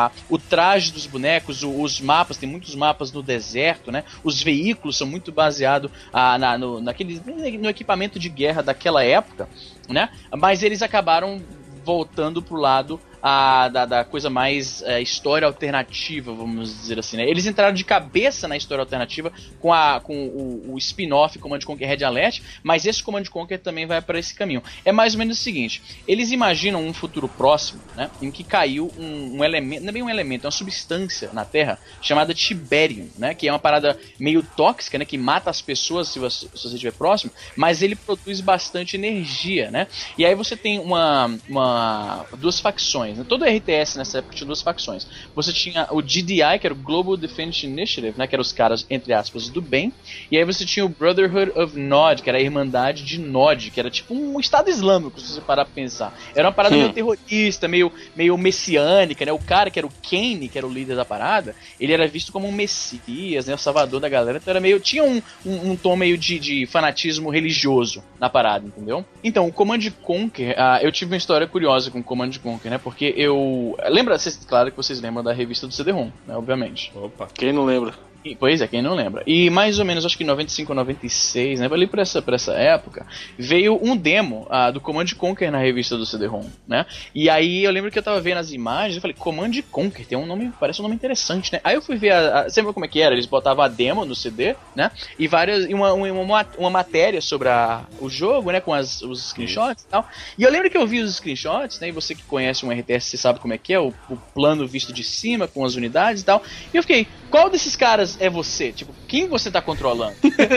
C: a- o traje dos bonecos, o- os mapas, tem muitos mapas no deserto, né? Os veículos são muito baseados na, no, no equipamento de guerra daquela época, né? Mas eles acabaram voltando pro lado ah, da, da coisa mais eh, história alternativa, vamos dizer assim, né? Eles entraram de cabeça na história alternativa com, a, com o, o spin-off Command Conquer Red Alert, mas esse Command Conquer também vai para esse caminho. É mais ou menos o seguinte: eles imaginam um futuro próximo, né? Em que caiu um, um elemento, não é bem um elemento, é uma substância na Terra chamada Tiberium, né? Que é uma parada meio tóxica, né? Que mata as pessoas se você, se você estiver próximo, mas ele produz bastante energia, né? E aí você tem uma, uma duas facções, facções. Né? Todo RTS nessa época tinha duas facções. Você tinha o GDI, que era o Global Defense Initiative, né? Que eram os caras, entre aspas, do bem. E aí você tinha o Brotherhood of Nod, que era a Irmandade de Nod, que era tipo um Estado Islâmico, se você parar pra pensar. Era uma parada
D: Hum.
C: meio terrorista, meio, meio messiânica, né? O cara que era o Kane, que era o líder da parada, ele era visto como um messias, né? O salvador da galera. Então era meio. Tinha um, um, um tom meio de, de fanatismo religioso na parada, entendeu? Então, o Command Conquer, ah, eu tive uma história curiosa com o Command Conquer, né? Porque eu. Lembra, claro que vocês lembram da revista do CD-ROM, né? Obviamente.
B: Opa.
D: Quem não lembra?
C: E, pois é, quem não lembra. E mais ou menos, acho que em 95 ou 96, né? Ali por essa, por essa época, veio um demo ah, do Command Conquer na revista do CD-ROM, né? E aí eu lembro que eu tava vendo as imagens e falei, Command Conquer, tem um nome, parece um nome interessante, né? Aí eu fui ver, a, a, lembra como é que era? Eles botavam a demo no CD, né? E várias, e uma, uma, uma, uma matéria sobre a, o jogo, né? Com as, os screenshots e tal. E eu lembro que eu vi os screenshots, né? E você que conhece um RTS, você sabe como é que é, o, o plano visto de cima, com as unidades e tal. E eu fiquei, qual desses caras é você? Tipo, quem você tá controlando?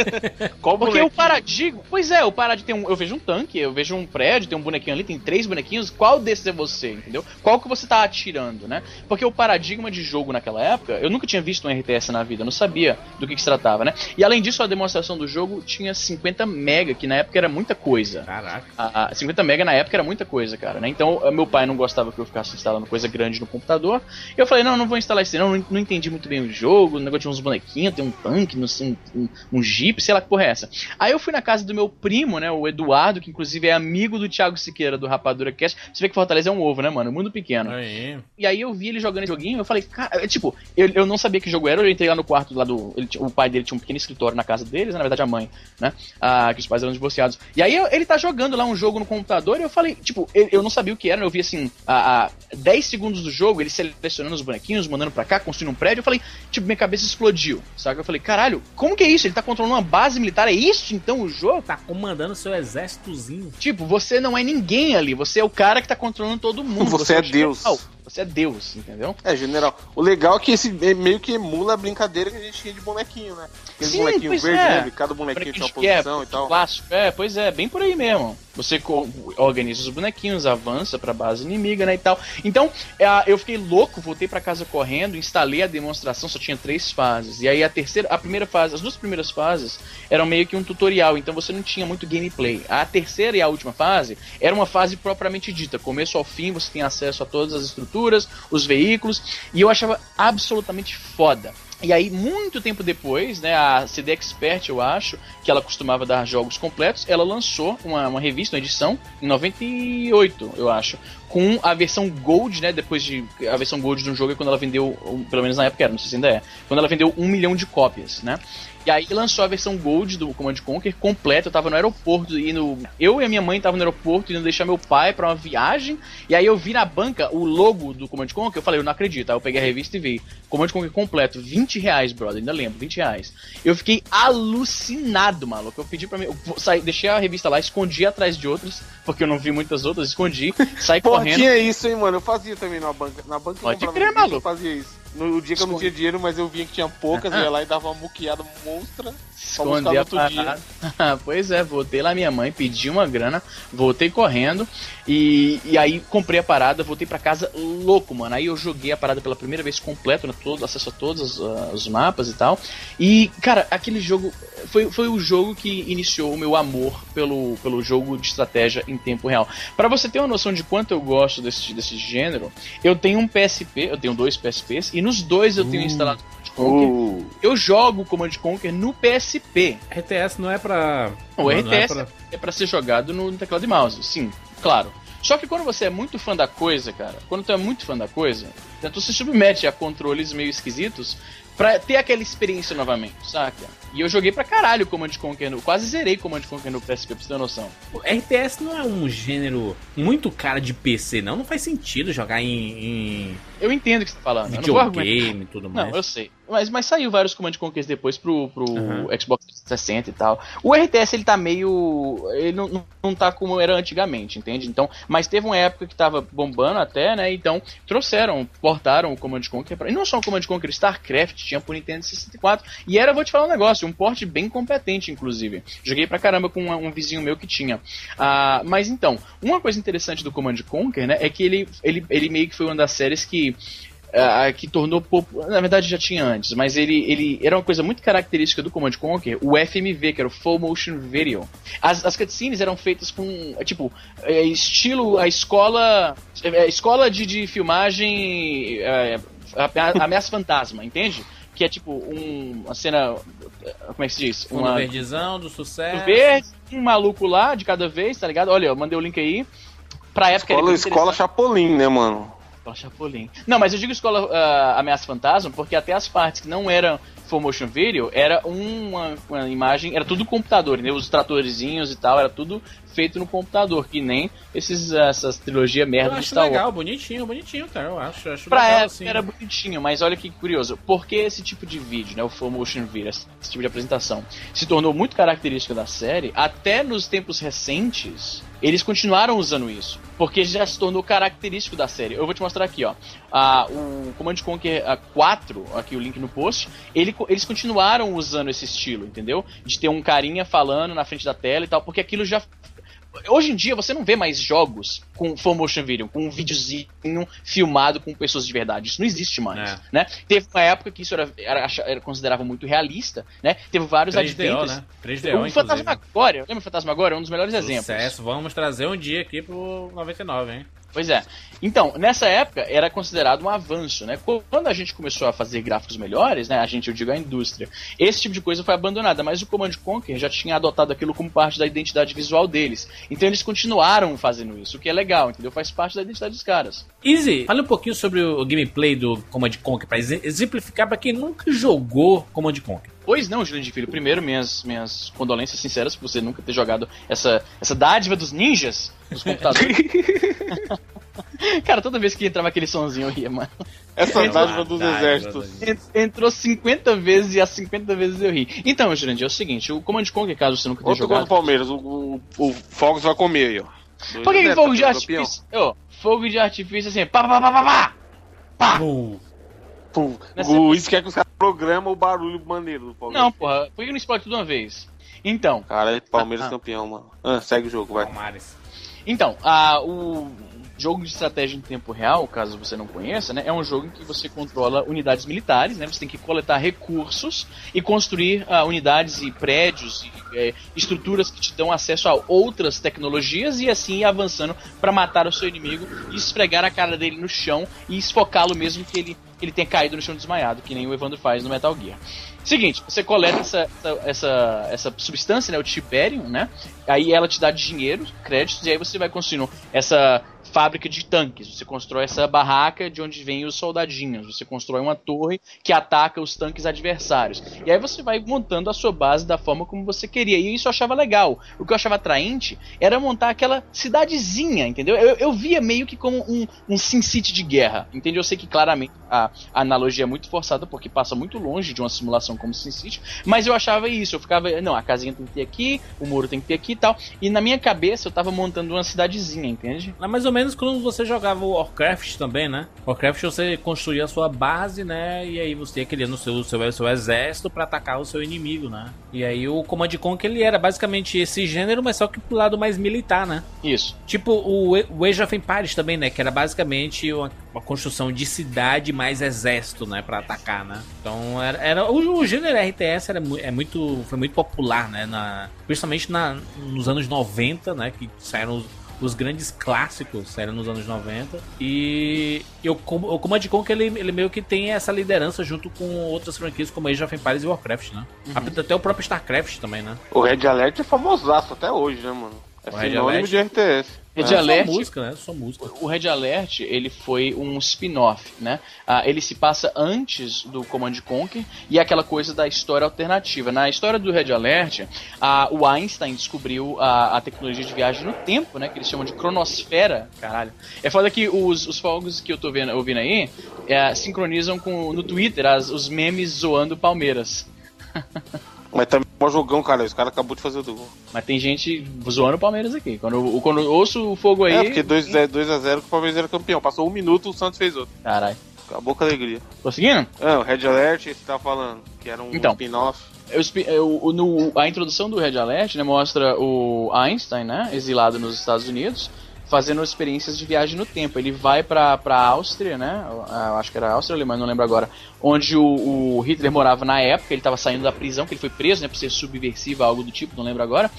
D: Qual
C: Porque
D: bonequinho?
C: o paradigma. Pois é, o paradigma tem um. Eu vejo um tanque, eu vejo um prédio, tem um bonequinho ali, tem três bonequinhos. Qual desses é você, entendeu? Qual que você tá atirando, né? Porque o paradigma de jogo naquela época, eu nunca tinha visto um RTS na vida, eu não sabia do que, que se tratava, né? E além disso, a demonstração do jogo tinha 50 mega, que na época era muita coisa.
B: Caraca.
C: A, a 50 mega na época era muita coisa, cara, né? Então, meu pai não gostava que eu ficasse instalando coisa grande no computador. Eu falei, não, não vou instalar isso, não, não, não entendi muito bem o jogo, o negócio tinha uns bonequinhos, tem um tanque, não sei, um, um, um jeep, sei lá que porra é essa. Aí eu fui na casa do meu primo, né, o Eduardo, que inclusive é amigo do Thiago Siqueira, do Rapadura Cast. Você vê que Fortaleza é um ovo, né, mano? Mundo pequeno.
B: Aí.
C: E aí eu vi ele jogando esse joguinho, eu falei, cara, é, tipo, eu, eu não sabia que jogo era, eu entrei lá no quarto lá do. ele o pai dele tinha um pequeno escritório na casa deles, na verdade a mãe, né? Ah, que os pais eram divorciados. E aí ele tá jogando lá um jogo no computador e eu falei, tipo, eu, eu não sabia o que era, eu vi assim, a, a 10 segundos do jogo, ele selecionando os bonequinhos, mandando pra cá, construindo um prédio, eu falei, tipo, minha cabeça explodiu, sabe? Eu falei, caralho, como que é isso? Ele tá controlando uma base militar, é isso então o jogo?
B: Tá comandando seu exércitozinho.
C: Tipo, você não é ninguém ali, você é o cara que tá controlando todo mundo.
D: Você é
C: o
D: Deus.
C: general, Você é Deus, entendeu?
D: É, general. O legal é que esse é meio que emula a brincadeira que a gente tinha de bonequinho, né? Aqueles
C: Sim,
D: bonequinhos
C: pois
D: verdes,
C: é.
D: né? Cada bonequinho tinha uma posição e tal.
C: Clássico. É, pois é, bem por aí mesmo. Você organiza os bonequinhos, avança pra base inimiga, né, e tal. Então, é, eu fiquei louco, voltei pra casa correndo, instalei a demonstração, só tinha três fases. E aí a terceira, a primeira fase, as duas primeiras fases eram meio que um tutorial, então você não tinha muito gameplay. A terceira e a última fase era uma fase propriamente dita, começo ao fim, você tem acesso a todas as estruturas, os veículos, e eu achava absolutamente foda. E aí, muito tempo depois, né, a CD Expert, eu acho, que ela costumava dar jogos completos, ela lançou uma, uma revista, uma edição, em 98, eu acho, com a versão Gold, né, depois de... A versão Gold de um jogo é quando ela vendeu, pelo menos na época era, não sei se ainda é, quando ela vendeu um milhão de cópias, né. E aí lançou a versão Gold do Command Conquer completa. Eu tava no aeroporto indo. Eu e a minha mãe estavam no aeroporto indo deixar meu pai pra uma viagem. E aí eu vi na banca o logo do Command Conquer. Eu falei, eu não acredito. Aí eu peguei a revista e vi. Command Conquer completo, 20 reais, brother. Ainda lembro, 20 reais. Eu fiquei alucinado, maluco. Eu pedi pra mim. Eu sair, deixei a revista lá, escondi atrás de outras, porque eu não vi muitas outras, escondi, saí
D: Pô,
C: correndo.
D: tinha isso, hein, mano. Eu fazia também na banca. Na banca
C: Pode crer, maluco.
D: Eu fazia isso. No dia que eu não tinha dinheiro, mas eu via que tinha poucas, eu ia lá e dava uma muqueada monstra. No
C: a parada. pois é, voltei lá minha mãe, pedi uma grana, voltei correndo e, e aí comprei a parada, voltei pra casa louco, mano. Aí eu joguei a parada pela primeira vez completo, né, todo, acesso a todos os, ah, os mapas e tal. E, cara, aquele jogo foi, foi o jogo que iniciou o meu amor pelo, pelo jogo de estratégia em tempo real. Pra você ter uma noção de quanto eu gosto desse, desse gênero, eu tenho um PSP, eu tenho dois PSPs, e nos dois eu tenho instalado Command Conquer.
D: Uh,
C: Eu jogo Command Conquer no PSP.
B: RTS não é pra.
C: O
B: não é
C: RTS
B: pra-
C: é pra ser jogado no teclado e mouse, sim, claro. Só que quando você é muito fã da coisa, cara, quando tu é muito fã da coisa, então tu se submete a controles meio esquisitos pra ter aquela experiência novamente, saca? E eu joguei pra caralho Command Conquer, quase zerei Command Conquer no PSP, pra você ter noção.
B: O RTS não é um gênero muito cara de PC, não. Não faz sentido jogar em, em
C: Eu entendo o que você tá falando,
B: videogame e tudo mais.
C: Não, eu sei. Mas, mas saiu vários Command Conquers depois pro, pro
B: Uhum.
C: Xbox 360 e tal. O RTS ele tá meio. Ele não, não, não tá como era antigamente, entende? Então, mas teve uma época que tava bombando até, né? Então, trouxeram, portaram o Command Conquer pra. E não só o Command Conquer, StarCraft tinha pro Nintendo 64. E era, vou te falar um negócio, um porte bem competente, inclusive. Joguei pra caramba com um, um vizinho meu que tinha. Ah, mas então, uma coisa interessante do Command Conquer, né, é que ele, ele, ele meio que foi uma das séries que que tornou popular. Na verdade já tinha antes, mas ele, ele era uma coisa muito característica do Command Conquer, o FMV, que era o Full Motion Video. As, as cutscenes eram feitas com, tipo, é, estilo a escola. é, escola de, de filmagem. É, a- Ameaça Fantasma, entende? Que é tipo um, uma cena. Como é que se diz?
B: Fundo
C: Uma,
B: verdezão, do sucesso.
C: verde, um maluco lá de cada vez, tá ligado? Olha, eu mandei o link aí. Pra época
D: Escola, escola Chapolin, né, mano?
C: Escola Chapolin. Não, mas eu digo escola ah, Ameaça Fantasma porque até as partes que não eram full motion video era uma, uma imagem, era tudo computador, né? Os tratorzinhos e tal, era tudo feito no computador, que nem esses, essas trilogia
B: Eu
C: merda de
B: acho
C: Star
B: legal, bonitinho, bonitinho, cara. Eu acho, acho
C: Pra
B: legal, assim.
C: era bonitinho, mas olha que curioso. Por que esse tipo de vídeo, né, o full motion video, esse esse tipo de apresentação, se tornou muito característica da série, até nos tempos recentes, eles continuaram usando isso. Porque já se tornou característico da série. Eu vou te mostrar aqui, ó. Ah, o Command Conquer ah, 4, aqui o link no post, ele, eles continuaram usando esse estilo, entendeu? De ter um carinha falando na frente da tela e tal, porque aquilo já Hoje em dia você não vê mais jogos com full motion video, com um videozinho filmado com pessoas de verdade. Isso não existe mais,
B: É.
C: né? Teve uma época que isso era, era, era considerado muito realista, né? Teve vários
B: 3DO,
C: adventures.
B: né? 3DO,
C: o Fantasmagória, lembra o Fantasmagória? É um dos melhores exemplos.
B: Sucesso. Vamos trazer um dia aqui pro 99, hein?
C: Pois é. Então, nessa época era considerado um avanço, né? Quando a gente começou a fazer gráficos melhores, né? A gente, eu digo a indústria, esse tipo de coisa foi abandonada, mas o Command Conquer já tinha adotado aquilo como parte da identidade visual deles. Então eles continuaram fazendo isso, o que é legal, entendeu? Faz parte da identidade dos caras.
B: Easy, fale um pouquinho sobre o gameplay do Command Conquer, pra exe- exemplificar pra quem nunca jogou Command Conquer.
C: Pois não, Juliano de Filho. Primeiro, minhas, minhas condolências sinceras por você nunca ter jogado essa, essa dádiva dos ninjas nos computadores. Cara, toda vez que entrava aquele sonzinho eu ria, mano.
D: Essa
B: Sei
D: dádiva dos exércitos.
C: En- Entrou 50 vezes e as 50 vezes eu ri. Então, Jurandir, é o seguinte, o Command Conquer, caso você nunca tenha
D: Outro gol do
C: jogado...
D: Palmeiras, o, o, o Fogos vai comer aí, ó. Dois
C: Por que, que fogo de artifício... Fogo de artifício assim, pá, pá, pá, pá, pá, pá.
D: Pum.
C: Nessa-
D: O Luiz quer que os caras programem o barulho maneiro do Palmeiras.
C: Não, porra, por que não explode tudo de uma vez? Então,
D: Cara, Palmeiras
C: Ah, ah.
D: campeão, mano. Ah, segue o jogo, vai.
B: Palmares.
C: Então, a, o jogo de estratégia em tempo real, caso você não conheça, né, é um jogo em que você controla unidades militares, né, você tem que coletar recursos e construir ah, unidades e prédios e eh, estruturas que te dão acesso a outras tecnologias e assim ir avançando para matar o seu inimigo e esfregar a cara dele no chão e esfocá-lo mesmo que ele, ele tenha caído no chão desmaiado, que nem o Evandro faz no Metal Gear. Seguinte, você coleta essa, essa, essa, essa substância, né, o Tiberium, né? Aí ela te dá dinheiro, créditos, e aí você vai construindo essa fábrica de tanques. Você constrói essa barraca de onde vêm os soldadinhos. Você constrói uma torre que ataca os tanques adversários. E aí você vai montando a sua base da forma como você queria. E isso eu achava legal. O que eu achava atraente era montar aquela cidadezinha, entendeu? Eu, eu via meio que como um, um Sin City de guerra, entendeu? Eu sei que claramente a, a analogia é muito forçada porque passa muito longe de uma simulação como Sin City, mas eu achava isso. Eu ficava, não, a casinha tem que ter aqui, o muro tem que ter aqui e tal. E na minha cabeça eu tava montando uma cidadezinha, entende?
B: Mais ou menos quando você jogava o Warcraft também, né? Warcraft você construía a sua base, né? E aí você ia criando o seu, seu, seu exército pra atacar o seu inimigo, né? E aí o Command Conquer ele era basicamente esse gênero, mas só que pro lado mais militar, né?
C: Isso.
B: Tipo o, o Age of Empires também, né? Que era basicamente uma, uma construção de cidade mais exército, né? Pra atacar, né? Então era, era o, o gênero RTS era, é muito, foi muito popular, né? Na, principalmente na, nos anos 90, né? Que saíram os, os grandes clássicos, saíram nos anos 90. E, e o, Com- o Command Conquer ele, ele meio que tem essa liderança junto com outras franquias como Age of Empires e Warcraft, né? Até o próprio StarCraft também, né?
D: O Red Alert é famosaço até hoje, né, mano? É
B: O Red
D: sinônimo
B: Alert-
D: de RTS.
C: Red
B: É só
C: Alert-
B: música, né? Só música.
C: O Red Alert, ele foi um spin-off, né? Ah, ele se passa antes do Command Conquer e é aquela coisa da história alternativa. Na história do Red Alert, ah, o Einstein descobriu a, a tecnologia de viagem no tempo, né? Que eles chamam de cronosfera, caralho. É foda que os, os fogos que eu tô vendo, ouvindo aí é, sincronizam com no Twitter as- os memes zoando o Palmeiras.
D: Mas também um jogão, cara. Os caras acabou de fazer o gol.
C: Mas tem gente zoando o Palmeiras aqui. Quando, eu- quando eu ouço o fogo aí.
D: É, porque 2x0 que o Palmeiras era campeão. Passou um minuto, o Santos fez outro.
C: Caralho.
D: Acabou com a alegria.
C: Prosseguindo?
D: É, o Red Alert, você tava falando, que era um
C: Então.
D: spin-off.
C: Eu expi- eu- o- no- a introdução do Red Alert né, mostra o Einstein, né, exilado nos Estados Unidos, fazendo experiências de viagem no tempo. Ele vai pra, pra Áustria, né? eu acho que era Áustria ou Alemanha, não lembro agora. Onde o, o Hitler morava na época, ele estava saindo da prisão, que ele foi preso, né? Por ser subversivo, algo do tipo, não lembro agora.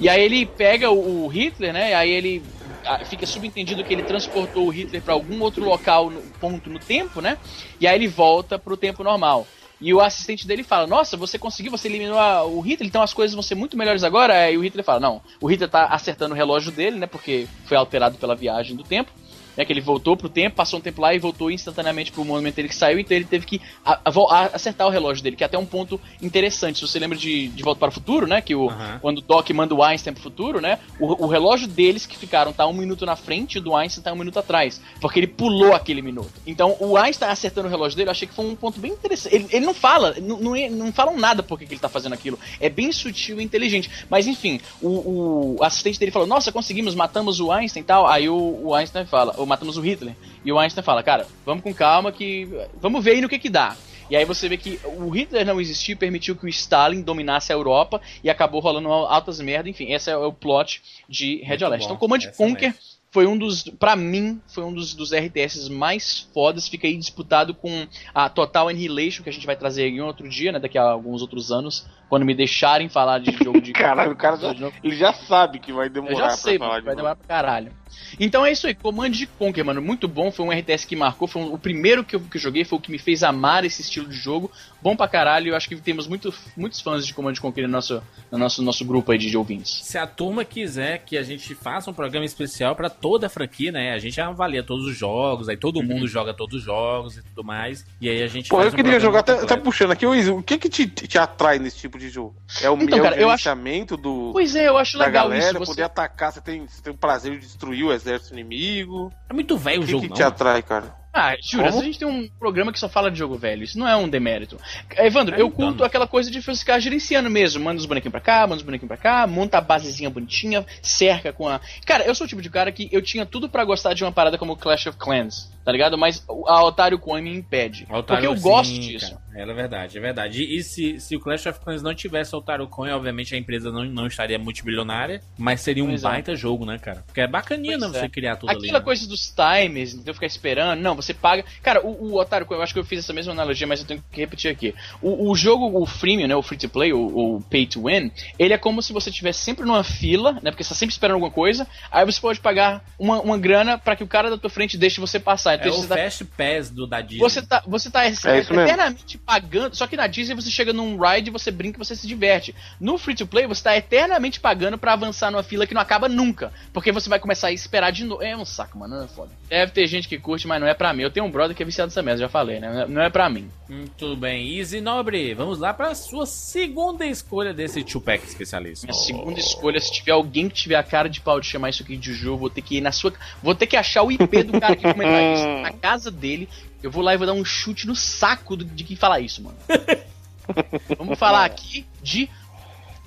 C: E aí ele pega o, o Hitler, né? E aí ele ah, fica subentendido que ele transportou o Hitler para algum outro local, no, ponto no tempo, né? E aí ele volta pro tempo normal. E o assistente dele fala: Nossa, você conseguiu, você eliminou a- o Hitler, então as coisas vão ser muito melhores agora. E o Hitler fala: Não, o Hitler tá acertando o relógio dele, né? Porque foi alterado pela viagem do tempo. Né, que ele voltou pro tempo, passou um tempo lá e voltou instantaneamente pro momento dele que saiu, então ele teve que a- a- acertar o relógio dele, que é até um ponto interessante. Se você lembra de, de Volta para o Futuro, né? Que o, quando o Doc manda o Einstein pro futuro, né? O, o relógio deles que ficaram tá um minuto na frente e o do Einstein tá um minuto atrás. Porque ele pulou aquele minuto. Então o Einstein acertando o relógio dele, eu achei que foi um ponto bem interessante. Ele, ele não fala, não, não, não falam nada porque que ele tá fazendo aquilo. É bem sutil e inteligente. Mas enfim, o, o assistente dele falou: Nossa, conseguimos, matamos o Einstein e tal. Aí o, o Einstein fala, ou matamos o Hitler. E o Einstein fala, cara, vamos com calma que. Vamos ver aí no que que dá. E aí você vê que o Hitler não existiu e permitiu que o Stalin dominasse a Europa e acabou rolando altas merda. Enfim, esse é o plot de Red
B: Muito
C: Alert.
B: bom,
C: Então, Command. Conquer foi um dos, pra mim, foi um dos, dos RTS mais fodas. Fica aí disputado com a Total Annihilation, que a gente vai trazer em outro dia, né? Daqui a alguns outros anos, quando me deixarem falar de jogo de.
D: Caralho, o cara já, ele já sabe que vai demorar
C: Eu já
D: pra
C: sei,
D: falar
C: mano,
D: de
C: vai demorar pra caralho. Então é isso aí, Command Conquer, mano, muito bom, foi um RTS que marcou, foi um- o primeiro que eu, que eu joguei, foi o que me fez amar esse estilo de jogo, bom pra caralho, eu acho que temos muito, muitos fãs de Command Conquer no nosso, no nosso, nosso grupo aí de ouvintes.
B: Se a turma quiser que a gente faça um programa especial pra toda a franquia, né? A gente avalia todos os jogos, aí todo mundo joga todos os jogos e tudo mais. E aí a gente
D: Pô,
B: faz
D: eu
B: um
D: queria jogar, até puxando aqui, o que que te, te atrai nesse tipo de jogo? É o,
C: Então,
D: é
C: cara,
D: o
C: eu acho-
D: gerenciamento do,
C: Pois é, eu acho
D: da
C: legal
D: galera,
C: isso, você...
D: poder atacar, você tem, você tem o prazer de destruir o exército inimigo.
B: É muito velho
D: O
B: o
D: que,
B: jogo,
D: que
B: não.
D: te atrai, cara?
C: Ah, jura,
D: Como?
C: a gente tem um programa que só fala de jogo velho, isso não é um demérito. Evandro,
B: É,
C: eu
B: então.
C: curto aquela coisa de ficar gerenciando mesmo, manda os bonequinhos pra cá, manda os bonequinhos pra cá, monta a basezinha bonitinha, cerca com a... Cara, eu sou o tipo de cara que eu tinha tudo pra gostar de uma parada como Clash of Clans, tá ligado? Mas a Otário Coin me impede.
B: Otário,
C: porque eu
B: sim,
C: gosto disso.
B: cara. É verdade, é verdade. E, e se, se o Clash of Clans não tivesse o Otário Coin, obviamente a empresa não, não estaria multibilionária, mas seria um
C: Pois é.
B: baita jogo, né, cara? Porque é bacaninha, né,
C: é.
B: você criar tudo ali.
C: Aquela
B: né?
C: coisa dos timers, então ficar esperando. Não, você paga. Cara, o, o Otário, eu acho que eu fiz essa mesma analogia, mas eu tenho que repetir aqui. O, o jogo, o freemium, né? O free to play, o, o pay to win, ele é como se você estivesse sempre numa fila, né? Porque você tá sempre esperando alguma coisa. Aí você pode pagar uma, uma grana pra que o cara da tua frente deixe você passar. Então
B: É o
C: você tá
B: Fast Pass do da Disney.
C: você tá, você tá
D: É
C: eternamente pagando. Só que na Disney você chega num ride, você brinca, você se diverte. No free to play você tá eternamente pagando pra avançar numa fila que não acaba nunca. Porque você vai começar a esperar de novo. É um saco, mano. É foda. Deve ter gente que curte, mas não é pra mim. Eu tenho um brother que é viciado nessa merda, já falei, né? Não é- pra mim.
B: Muito bem. Easy Nobre, vamos lá pra sua segunda escolha desse Tupac especialista.
C: Minha segunda escolha, se tiver alguém que tiver a cara de pau de chamar isso aqui de jogo, vou ter que ir na sua. Vou ter que achar o IP do cara que comentar isso na casa dele. Eu vou lá e vou dar um chute no saco do- de quem falar isso, mano. Vamos falar aqui de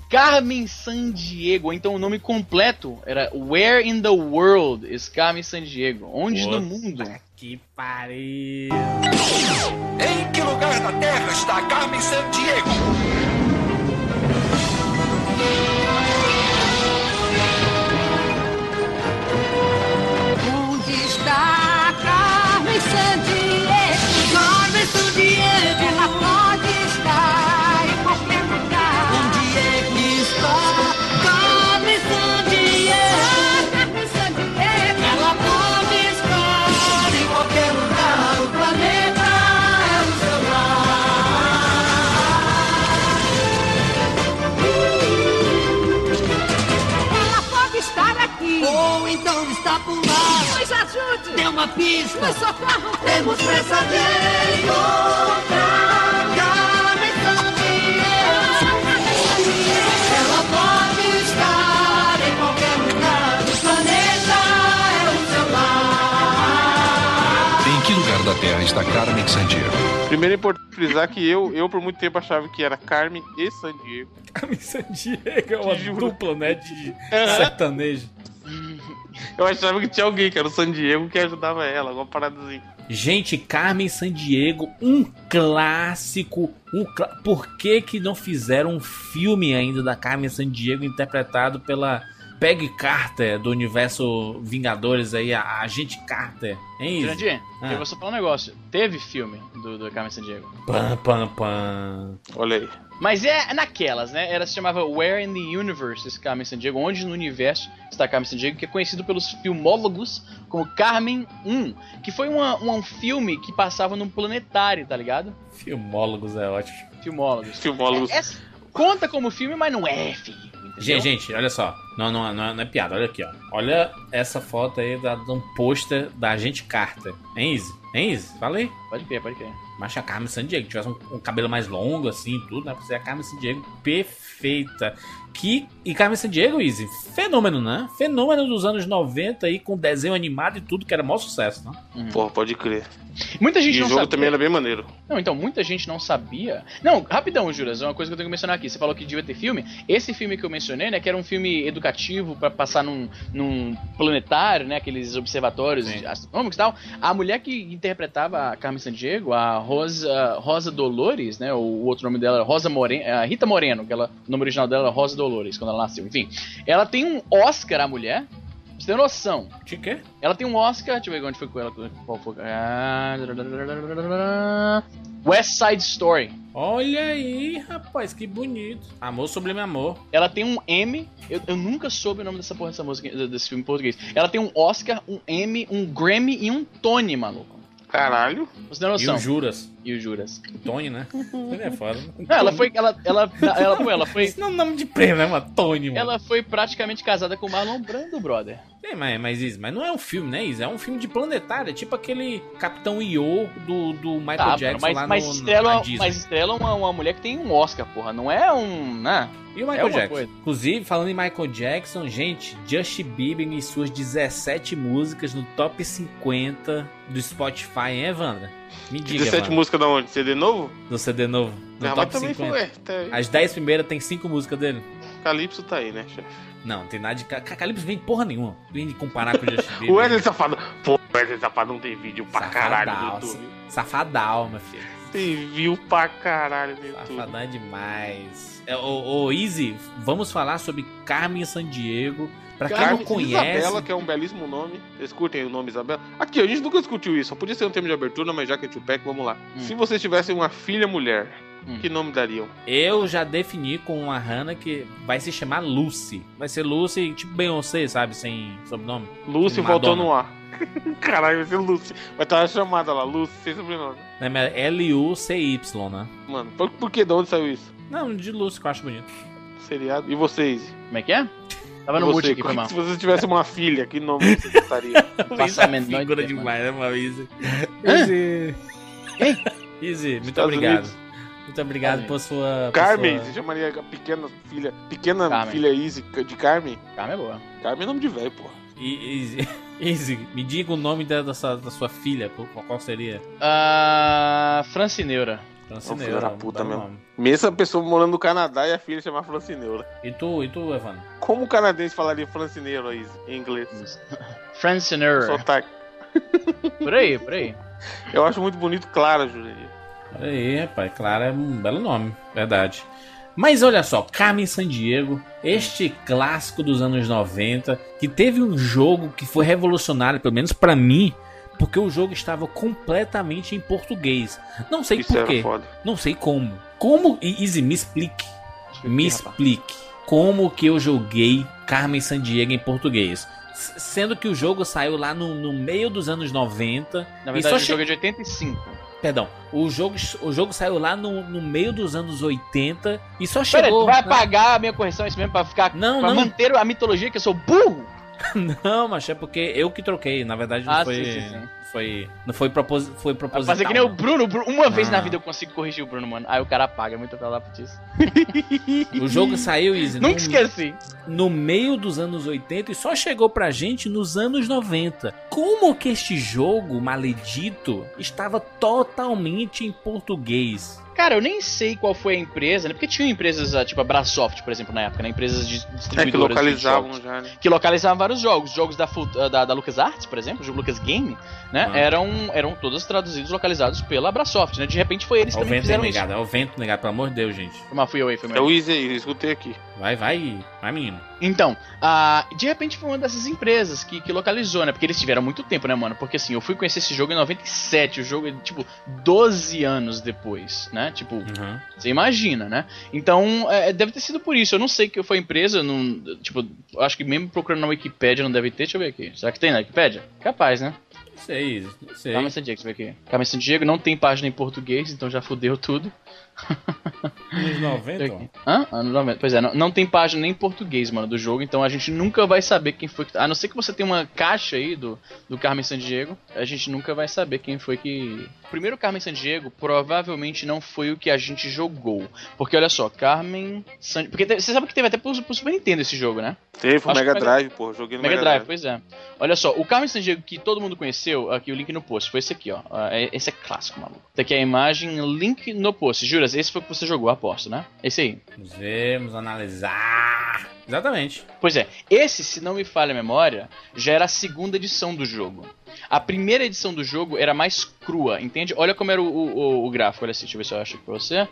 C: Carmen Sandiego. Então o nome completo era Where in the World is Carmen Sandiego? Onde no
B: Puta
C: mundo?
B: Que pariu.
I: Em que lugar da Terra está Carmen Sandiego?
J: Onde está Carmen Sandiego? Ou então está por lá. Nos ajude. Dê uma pista. Nos socorro. Temos pressa de encontrar Carmen Sandiego. Ela pode estar em qualquer lugar. O planeta é o seu lar.
I: Em que lugar da Terra está Carmen Sandiego?
D: Primeiro é importante frisar que eu, eu por muito tempo achava que era Carmen e San Diego.
B: Carmen Sandiego é uma dupla, né, de sertanejo.
D: Eu achava que tinha alguém, que era o San Diego, que ajudava ela, alguma parada assim.
B: Gente, Carmen Sandiego, um clássico. Um clá... Por que que não fizeram um filme ainda da Carmen Sandiego interpretado pela Peggy Carter do universo Vingadores aí, a Agente Carter? Hein, Izzy?
C: Jurandir,
B: Ah.
C: eu vou só falar um negócio. Teve filme do, do Carmen Sandiego.
B: Pam, pam, pam.
D: Olha aí.
C: Mas é naquelas, né? Ela se chamava Where in the Universe is Carmen Sandiego? Onde no universo está Carmen Sandiego? Que é conhecido pelos filmólogos como Carmen 1. Que foi uma, uma- um filme que passava num planetário, tá ligado?
B: Filmólogos é ótimo.
C: Filmólogos.
D: Filmólogos.
C: É- é- conta como filme, mas não é filme. Entendeu?
B: Gente, gente, olha só. Não, não, não, é- não é piada, olha aqui, ó. Olha essa foto aí da, de um pôster da Agente Carter. Hein, Izzy? Hein, Izzy? Fala aí.
C: Pode crer, pode crer.
B: Mas a Carmen Sandiego, tivesse um, um cabelo mais longo, assim, tudo, né? Pra ser a Carmen Sandiego perfeita. Que, e Carmen Sandiego, Izzy, fenômeno, né? Fenômeno dos anos 90 aí, com desenho animado e tudo, que era maior sucesso, né?
D: Porra, pode crer.
C: Muita gente
D: E o
C: não
D: jogo
C: sabia.
D: também era bem maneiro.
C: Não, então, muita gente não sabia. Não, rapidão, Juras, é uma coisa que eu tenho que mencionar aqui. Você falou que devia ter filme. Esse filme que eu mencionei, né, que era um filme educativo pra passar num, num planetário, né, aqueles observatórios astronômicos e tal. A mulher que interpretava a Carmen Sandiego, a Rosa, Rosa Dolores, né, o outro nome dela era Rosa Moreno, a Rita Moreno, que ela, o nome original dela era Rosa Dolores, quando ela nasceu. Enfim, ela tem um Oscar, a mulher. Você tem noção?
B: De quê?
C: Ela tem um Oscar, deixa eu ver onde foi com ela. Qual foi? Ah, West Side Story.
B: Olha aí, rapaz, que bonito. Amor sublime amor.
C: Ela tem um M. Eu, eu nunca soube o nome dessa porra dessa música, desse filme em português. Ela tem um Oscar, um M, um Grammy e um Tony, maluco.
D: Caralho.
C: Você tem
B: E
C: noção?
B: o Juras.
C: E o Juras.
B: Tony, né? Ele é foda.
C: Não, ela foi. Ela, ela, ela, pô, ela foi.
B: Esse não é um nome de prêmio, né, mano? Tony, mano.
C: Ela foi praticamente casada com o Marlon Brando, brother.
B: É, mas, mas, mas não é um filme, né, Izzy? É um filme de planetário. É tipo aquele Capitão Io do, do Michael
C: Tá,
B: Jackson
C: mas,
B: lá
C: mas
B: no,
C: estrela,
B: na Disney.
C: mas estrela é uma, uma mulher que tem um Oscar, porra. Não é um. Né?
B: E o
C: É
B: Michael
C: uma
B: Jackson?
C: coisa.
B: Inclusive, falando em Michael Jackson, gente, Justin Bieber e suas 17 músicas no top 50 do Spotify, hein, Evandra? Me diga,
D: 17
B: Evandra.
D: músicas da onde? CD novo?
B: Do CD novo. No
D: Ah, mas
B: top
D: também
B: 50.
D: foi. é, tá-
B: As 10 primeiras tem 5 músicas dele.
D: Calypso tá aí, né, chefe?
B: Não, não tem nada de. Ca- Calypso vem porra nenhuma. Vem de comparar com o Justin Bieber.
D: O Wesley Safado. Pô, o Wesley Safado não tem vídeo pra caralho no
B: Safadal,
D: YouTube.
B: Safadal, meu filho.
D: Tem view pra caralho no YouTube.
B: Safadão é demais. É, ô, ô, Easy, vamos falar sobre Carmen Sandiego. Pra quem
D: Carmen
B: não conhece.
D: Isabela, que é um belíssimo nome. Vocês curtem o nome Isabela? Aqui, a gente nunca discutiu isso. Só podia ser um tema de abertura, mas já que é Tupac, vamos lá.
B: Hum.
D: Se vocês tivessem uma filha mulher,
C: Hum.
D: que nome dariam?
B: Eu já defini com uma Hannah que vai se chamar Lucy. Vai ser Lucy, tipo Beyoncé, sabe? Sem sobrenome.
D: Lucy voltou no ar. Caralho, vai ser Lucy. Vai estar a chamada lá, Lucy, sem sobrenome.
B: É L-U-C-Y, né?
D: Mano, por, por que? De onde saiu isso?
B: Não, de Lucy, que eu acho bonito.
D: Seriado? E vocês?
C: Como é que é? Tava no
D: Você,
C: mute aqui, foi mal.
D: Se você tivesse uma filha, que nome você botaria?
B: Luiz
C: a
B: é figura demais, né.
C: Hã?
B: Easy. Easy, muito
D: Estados
B: obrigado.
D: Unidos.
B: Muito obrigado
C: Estados
B: por sua. por
D: Carmen,
B: sua-
D: você chamaria a pequena filha, pequena
C: Carmen.
D: filha Easy de Carmen?
C: Carmen é boa.
D: Carmen é nome de velho, porra.
B: E- Easy. Easy, me diga o nome da, da, sua, da sua filha, qual, qual seria?
C: Ah, Francineura.
B: Francineira.
D: filho da puta mesmo.
B: nome.
D: Mesmo a pessoa morando no Canadá e a filha chamar Francineura.
B: E tu, e tu, Evandro?
D: Como o canadense falaria Francineiro aí, em inglês?
C: Francineura.
D: Sotaque.
C: Por aí, por aí.
D: Eu acho muito bonito Clara, Jurandir.
B: Olha aí, rapaz, claro, é um belo nome, verdade. Mas olha só, Carmen Sandiego, este clássico dos anos 90, que teve um jogo que foi revolucionário, pelo menos pra mim, porque o jogo estava completamente em português. Não sei
D: Isso
B: por quê,
D: foda.
B: não sei como. Como, e Easy, me explique, me explique, como que eu joguei Carmen Sandiego em português. Sendo que o jogo saiu lá no, no meio dos anos 90.
C: Na
B: e
C: verdade,
B: só
C: o
B: che-
C: jogo é de 85.
B: Perdão, o jogo, o jogo saiu lá no, no meio dos anos 80 e só
C: Pera,
B: chegou.
C: tu vai
B: né?
C: apagar a minha correção, é isso mesmo, pra ficar.
B: Não,
C: pra
B: não.
C: manter a mitologia que eu sou burro?
B: Não, mas é porque eu que troquei. Na verdade, não
C: Ah,
B: foi.
C: sim, sim, sim.
B: Foi não foi, propos, foi proposital.
C: fazer que nem o
B: não.
C: Bruno. Uma vez na
B: Não.
C: vida eu consigo corrigir o Bruno, mano. Aí o cara apaga, é muito lá disso.
B: O jogo saiu, Easy,
C: Nunca
B: no,
C: esqueci.
B: no meio dos anos 80 e só chegou pra gente nos anos 90. Como que este jogo maledito estava totalmente em português?
C: Cara, eu nem sei qual foi a empresa, né? Porque tinha empresas, ah, tipo a Brasoft, por exemplo, na época, né? Empresas de
D: É que
C: distribuidoras de
D: localizavam
C: jogos.
D: já, né?
C: que localizavam vários jogos. Jogos da, Full- da, da LucasArts, por exemplo, o jogo Lucas Game, né?
B: Ah.
C: Eram, eram todas traduzidos, localizados pela Abrasoft, né? De repente foi eles também que
B: vento aí,
C: fizeram isso.
B: negado. É o vento negado, pelo amor de Deus, gente.
C: Mas fui eu aí, foi
D: É
C: meu.
D: o Easy aí, eu escutei aqui.
B: Vai, vai, vai, menino.
C: Então, ah, de repente foi uma dessas empresas que, que localizou, né? Porque eles tiveram muito tempo, né, mano? Porque assim, eu fui conhecer esse jogo em 97, o jogo é tipo 12 anos depois, né? Tipo,
B: Uhum.
C: você imagina, né? Então, é, deve ter sido por isso. Eu não sei que foi a empresa, não, tipo, acho que mesmo procurando na Wikipedia não deve ter. Deixa eu ver aqui. Será que tem na Wikipedia? Capaz, né?
B: Não sei, não sei.
C: Carmen San Diego, deixa eu ver aqui. Carmen San Diego não tem página em português, então já fudeu tudo.
B: Anos 90, ó.
C: Aqui. Hã? Anos 90. Pois é, não, não tem página nem em português, mano, do jogo, então a gente nunca vai saber quem foi que. A não ser que você tenha uma caixa aí do, do Carmen San Diego, a gente nunca vai saber quem foi que. O primeiro Carmen San Diego provavelmente não foi o que a gente jogou. Porque olha só, Carmen San Porque te- você sabe que teve até pro, pro Super Nintendo esse jogo, né?
D: Teve o
C: Acho
D: Mega
C: que
D: Drive, pô. Joguei no
C: Mega Drive, pois é. Olha só, o Carmen San Diego que todo mundo conheceu, aqui o link no post, foi esse aqui, ó. É- Esse é clássico, maluco. Tá aqui a imagem, link no post. Juras, esse foi o que você jogou, aposto, né? Esse aí.
B: Vamos ver, vamos analisar. Exatamente.
C: Pois é, esse, se não me falha a memória, já era a segunda edição do jogo. A primeira edição do jogo era mais crua, entende? Olha como era o, o, o gráfico, olha assim, deixa eu ver se eu acho aqui pra você.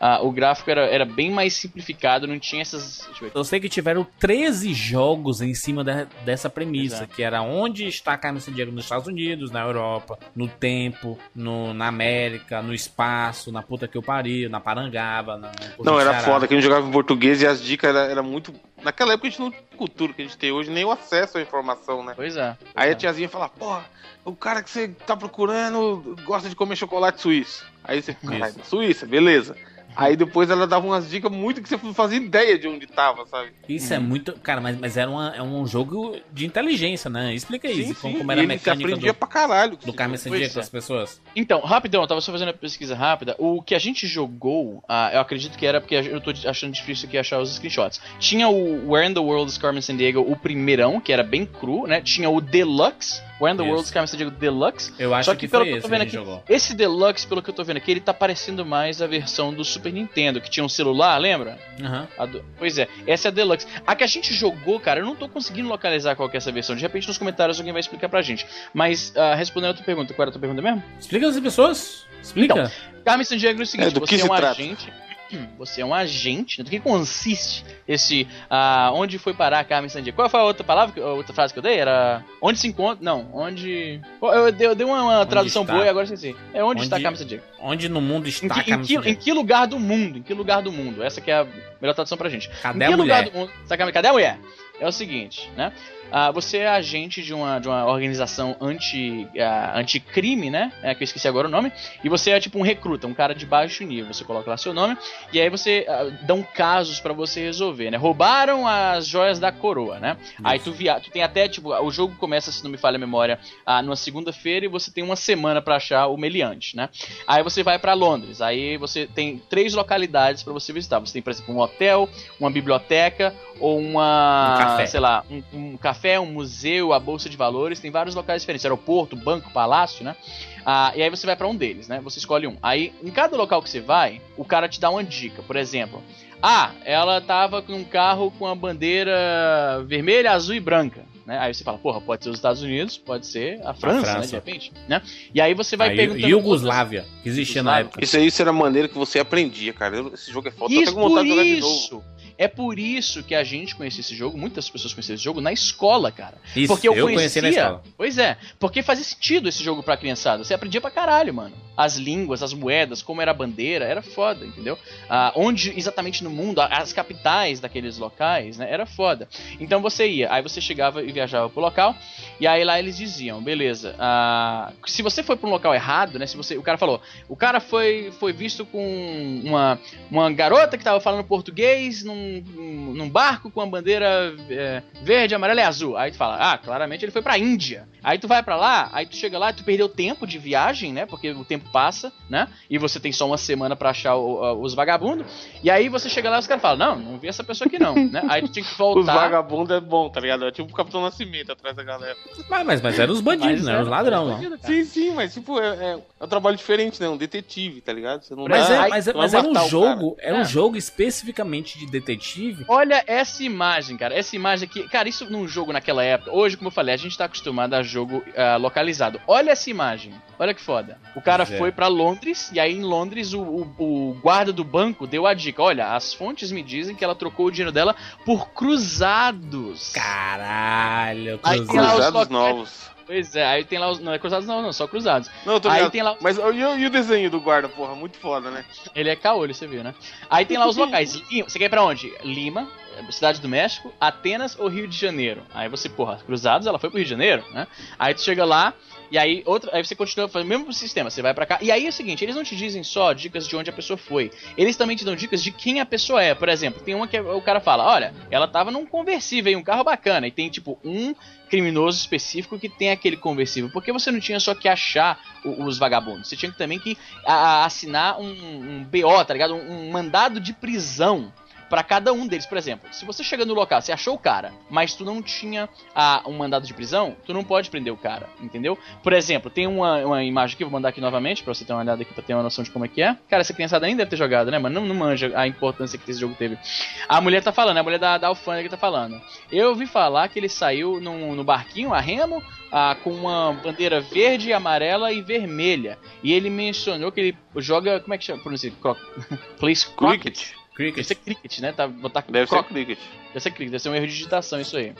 C: Ah, o gráfico era, era bem mais simplificado, não tinha essas. Eu
B: sei que tiveram 13 jogos em cima de- dessa premissa,
C: Exato.
B: que era onde está Carmen San Diego nos Estados Unidos, na Europa, no tempo, no, na América, no espaço, na puta que eu pariu, na Parangaba, na
D: Não, era
B: Ceará.
D: foda, que a gente jogava em português e as dicas era, era muito. Naquela época a gente não tinha cultura que a gente tem hoje, nem o acesso à informação, né?
C: Pois é. pois
D: Aí
C: é.
D: a tiazinha fala, porra, o cara que você tá procurando gosta de comer chocolate suíço. Aí você fica, caralho, Suíça, beleza. Aí depois ela dava umas dicas muito que você não fazia ideia de onde tava, sabe?
B: Isso é muito. Cara, mas, mas era uma- é um jogo de inteligência, né? Explica isso. como, como
D: e
B: era a
D: ele
B: mecânica
D: aprendia
B: do,
D: pra caralho.
B: do Carmen San
C: Pois
B: Diego com
C: é.
B: as pessoas.
C: Então, rapidão, eu tava só fazendo uma pesquisa rápida. O que a gente jogou, ah, eu acredito que era porque eu tô achando difícil aqui achar os screenshots. Tinha o Where in the World is Carmen San Diego, o primeirão, que era bem cru, né? Tinha o Deluxe, Where in the
B: Isso.
C: World is Carmen San Diego Deluxe.
B: Eu acho
C: Só
B: que,
C: que, pelo
B: foi
C: que eu
B: esse
C: tô vendo aqui,
B: jogou.
C: esse Deluxe, pelo que eu tô vendo aqui, ele tá parecendo mais a versão do Super Nintendo, que tinha um celular, lembra? Do- Pois é, essa é a Deluxe. A que a gente jogou, cara, eu não tô conseguindo localizar qual que é essa versão. De repente nos comentários alguém vai explicar pra gente. Mas, ah, respondendo a tua pergunta, qual era a tua pergunta mesmo?
B: Explica as pessoas. Explica.
C: Carmen San Diego é o seguinte,
D: É, do
C: você
D: que
C: é um
D: trata?
C: agente. Você é um agente. né? Do que consiste esse. ah, onde foi parar a Carmen San Diego? Qual foi a outra palavra, que- a outra frase que eu dei? Era. Onde se encontra. Não, onde. Qual- Eu dei, eu dei uma, uma tradução
B: está?
C: boa e agora esqueci. É onde,
B: Onde-
C: está a Carmen San Diego?
B: Onde no mundo está
C: Em que, em,
B: Carmen
C: que,
B: San
C: em que lugar do mundo? Em que lugar do mundo? Essa que é a melhor tradução pra gente.
B: Cadê
C: em que
B: a
C: lugar
B: mulher?
C: do mundo. Cadê a mulher? É o seguinte, né? Ah, você é agente de uma, de uma organização anti, ah, anticrime, né? É, que eu esqueci agora o nome. E você é tipo um recruta, um cara de baixo nível. Você coloca lá seu nome e aí você ah, dão casos pra você resolver, né? Roubaram as joias da coroa, né? Aí tu via, tu tem até tipo, o jogo começa, se não me falha a memória, ah, numa segunda-feira e você tem uma semana pra achar o meliante, né? Aí você vai pra Londres. Aí você tem três localidades pra você visitar. Você tem, por exemplo, um hotel, uma biblioteca ou uma,
B: Um
C: sei lá, um, um café, um museu, a bolsa de valores. Tem vários locais diferentes, aeroporto, banco, palácio, né? Ah, e aí você vai pra um deles, né? Você escolhe um. Aí, em cada local que você vai, o cara te dá uma dica. Por exemplo, ah, ela tava com um carro com a bandeira vermelha, azul e branca. Né? Aí você fala, porra, pode ser os Estados Unidos, pode ser a França, né,
B: França.
C: de repente, né? E aí você vai
B: Aí,
C: perguntando...
B: Iugoslávia, que existia na
C: Yugoslávia.
B: época.
D: Isso aí isso era a maneira que você aprendia, cara. Esse jogo é foda, tô até
C: Isso,
D: com vontade de jogar de novo.
C: É por isso que a gente conhecia esse jogo, muitas pessoas conheciam esse jogo na escola, cara.
B: Isso,
C: porque eu,
B: eu
C: conhecia,
B: conheci na escola.
C: Pois é, porque fazia sentido esse jogo pra criançada. Você aprendia pra caralho, mano. As línguas, as moedas, como era a bandeira, era foda, entendeu? Ah, onde exatamente no mundo, as capitais daqueles locais, né? Era foda. Então você ia, aí você chegava e viajava pro local, e aí lá eles diziam, beleza, ah, se você foi pra um local errado, né? Se você, o cara falou, o cara foi, foi visto com uma, uma garota que tava falando português num, num barco com a bandeira é, verde, amarela e azul. Aí tu fala, ah, claramente ele foi pra Índia. Aí tu vai pra lá, aí tu chega lá, tu perdeu tempo de viagem, né? Porque o tempo passa, né? E você tem só uma semana pra achar o- os vagabundos. E aí você chega lá e os caras falam, não, não vi essa pessoa aqui não, né? Aí tu tinha que
D: Os
C: voltar.
D: vagabundos é bom, tá ligado? É tipo o Capitão Nascimento atrás da galera.
B: Mas, mas, mas eram os bandidos,
C: Mas
B: né?
C: era-
B: os ladrão,
C: era
B: não.
C: bandido, cara.
D: Sim, sim, mas tipo, é, é, é um trabalho diferente, né? Um detetive, tá ligado? Você não
B: Mas,
D: dá-
B: é, mas, é- mas era um jogo, era um
C: É.
B: jogo especificamente de detetive. Detetive.
C: Olha essa imagem, cara. Essa imagem aqui. Cara, isso num jogo naquela época. Hoje, como eu falei, a gente tá acostumado a jogo ah, localizado. Olha essa imagem. Olha que foda. O cara
B: Pois é.
C: foi pra Londres e aí em Londres o, o- o guarda do banco deu a dica. Olha, as fontes me dizem que ela trocou o dinheiro dela por cruzados.
B: Caralho,
C: Aí
D: Cruzados
C: locais.
D: novos.
C: Pois é, aí tem lá os. Não é cruzados, não, não, só cruzados.
D: Não, eu tô
C: Aí
D: ligado.
C: tem lá-
D: Mas e, o- e o desenho do guarda, porra? Muito foda, né?
C: Ele é caolho, você viu, né? Aí tem lá os locais. Você quer ir pra onde? Lima, Cidade do México, Atenas ou Rio de Janeiro? Aí você, porra, cruzados, ela foi pro Rio de Janeiro, né? Aí tu chega lá, e aí outra, aí você continua fazendo o mesmo sistema, você vai pra cá. E aí é o seguinte, eles não te dizem só dicas de onde a pessoa foi. Eles também te dão dicas de quem a pessoa é. Por exemplo, tem uma que o cara fala: "Olha, ela tava num conversível, aí, um carro bacana". E tem tipo um criminoso específico que tem aquele conversível. Porque você não tinha só que achar os vagabundos. Você tinha também que assinar um, um BO, tá ligado? Um, um mandado de prisão pra cada um deles. Por exemplo, se você chega no local, você achou o cara, mas tu não tinha ah, um mandado de prisão, tu não pode prender o cara, entendeu? Por exemplo, tem uma, uma imagem aqui, vou mandar aqui novamente pra você ter uma olhada aqui pra ter uma noção de como é que é. Cara, essa criançada nem deve ter jogado, né? Mas não, não manja a importância que esse jogo teve. A mulher tá falando, a mulher da, da alfândega tá falando. Eu ouvi falar que ele saiu no barquinho, a remo, ah, com uma bandeira verde, amarela e vermelha. E ele mencionou que ele joga. Como é que chama? Pronuncia? Cro... Police Crockett.
D: Cricket.
C: Deve ser cricket, né? Tá, botar
D: Deve ser cricket.
C: Deve ser cricket, deve ser um erro de digitação isso aí.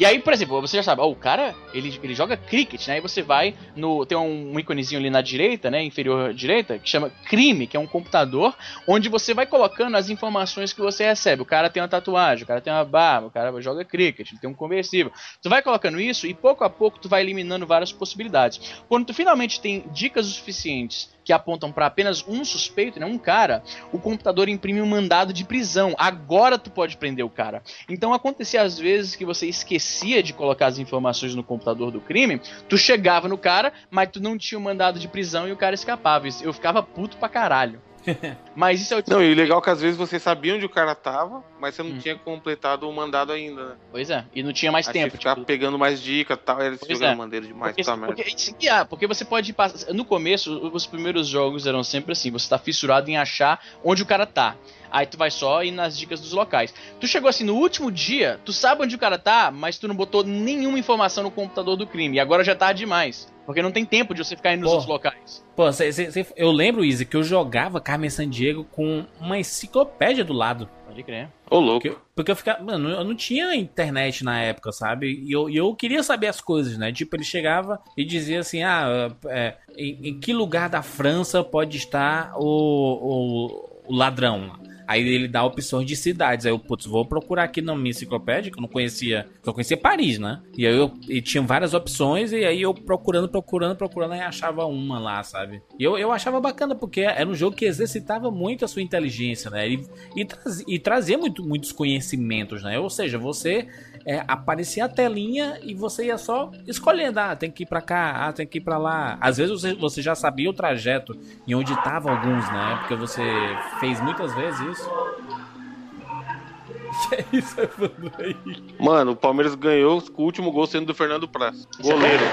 C: E aí, por exemplo, você já sabe, ó, o cara, ele, ele joga cricket, né? Aí você vai no. Tem um, um íconezinho ali na direita, né? Inferior direita, que chama crime, que é um computador, onde você vai colocando as informações que você recebe. O cara tem uma tatuagem, o cara tem uma barba, o cara joga cricket, ele tem um conversível. Tu vai colocando isso e pouco a pouco tu vai eliminando várias possibilidades. Quando tu finalmente tem dicas o suficientes que apontam para apenas um suspeito, né, um cara, o computador imprime um mandado de prisão. Agora tu pode prender o cara. Então acontecia às vezes que você esquecia de colocar as informações no computador do crime, tu chegava no cara, mas tu não tinha o mandado de prisão e o cara escapava. Eu ficava puto pra caralho. Mas isso é o tipo.
D: Não, e o legal é que às vezes você sabia onde o cara tava, mas você não
C: Hum.
D: tinha completado o mandado ainda, né?
C: Pois é, e não tinha mais
D: Aí
C: tempo.
D: você ficava
C: tipo,
D: pegando mais dicas e tal, eles
C: Pois
D: jogando
C: é.
D: maneiro demais,
C: Porque,
D: tá merda.
C: porque, há, porque você pode passar. No começo, os primeiros jogos eram sempre assim: você tá fissurado em achar onde o cara tá. Aí tu vai só ir nas dicas dos locais. Tu chegou assim no último dia, tu sabe onde o cara tá, mas tu não botou nenhuma informação no computador do crime. E agora já tá demais. Porque não tem tempo de você ficar indo nos outros locais.
B: Pô, cê- cê- cê- eu lembro, Easy, que eu jogava Carmen Sandiego com uma enciclopédia do lado.
C: Pode crer.
D: Ô, louco.
B: Porque, porque eu ficava. Mano, eu não tinha internet na época, sabe? E eu, eu queria saber as coisas, né? Tipo, ele chegava e dizia assim: ah, é, em, em que lugar da França pode estar o, o, o ladrão? Aí ele dá opções de cidades. Aí eu, putz, vou procurar aqui na minha enciclopédia, que eu não conhecia. Que eu conhecia Paris, né? E aí eu e tinha várias opções, e aí eu procurando, procurando, procurando, aí achava uma lá, sabe? E eu, eu achava bacana, porque era um jogo que exercitava muito a sua inteligência, né? E, e, traz- e trazia muito, muitos conhecimentos, né? Ou seja, você é, aparecia a telinha e você ia só escolhendo, ah, tem que ir pra cá, ah, tem que ir pra lá. Às vezes você, você já sabia o trajeto e onde estavam alguns, né? Porque você fez muitas vezes isso. Que é isso, Evandro, aí?
D: Mano, o Palmeiras ganhou com o último gol sendo do Fernando Praz. Goleiro.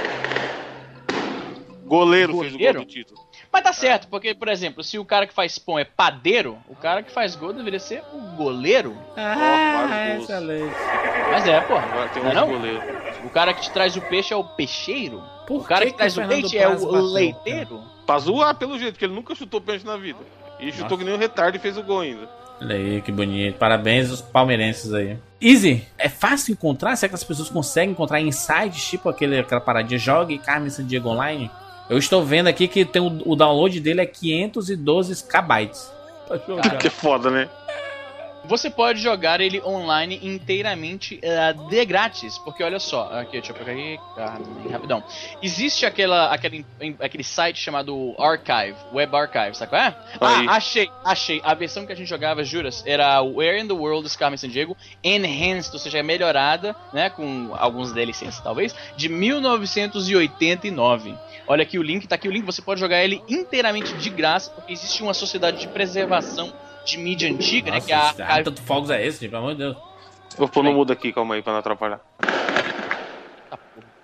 D: Goleiro fez o gol do título.
C: Mas tá certo, porque, por exemplo, se o cara que faz pão é padeiro, o cara que faz gol deveria ser o goleiro.
B: Ah,
D: gols.
B: excelente.
C: Mas é, porra.
D: Agora tem
C: é
D: um goleiro.
C: O cara que te traz o peixe é o peixeiro.
B: Por
C: o cara que,
B: que
C: traz
B: o
C: leite é o
B: bateu,
C: leiteiro.
D: Pra zoar pelo jeito, porque ele nunca chutou pênalti na vida. E chutou
B: Nossa.
D: que nem um retardo e fez o gol ainda.
B: Olha aí, que bonito. Parabéns aos palmeirenses aí. Easy, é fácil encontrar? Será que as pessoas conseguem encontrar sites, tipo aquele, aquela paradinha Jogue Carmen Sandiego Online? Eu estou vendo aqui que tem o, o download dele é 512 KB. Jogar.
D: Que foda, né?
C: Você pode jogar ele online inteiramente eh, de grátis. Porque olha só, aqui, deixa eu pegar aqui, ah, rapidão. Existe aquela, aquele, aquele site chamado Archive, Web Archive, sabe qual é?
D: Aí.
C: Ah, achei, achei. A versão que a gente jogava, juras, era Where in the World is Carmen Sandiego Enhanced, ou seja, é melhorada, né, com alguns DLCs talvez, de 1989. Olha aqui o link, tá aqui o link, você pode jogar ele inteiramente de graça, porque existe uma sociedade de preservação de mídia antiga, né,
B: Nossa,
C: que é a
B: ah,
C: Archive
B: tanto fogos é esse, gente? Pelo amor de Deus.
D: Vou pôr no mudo aqui, calma aí, pra não atrapalhar.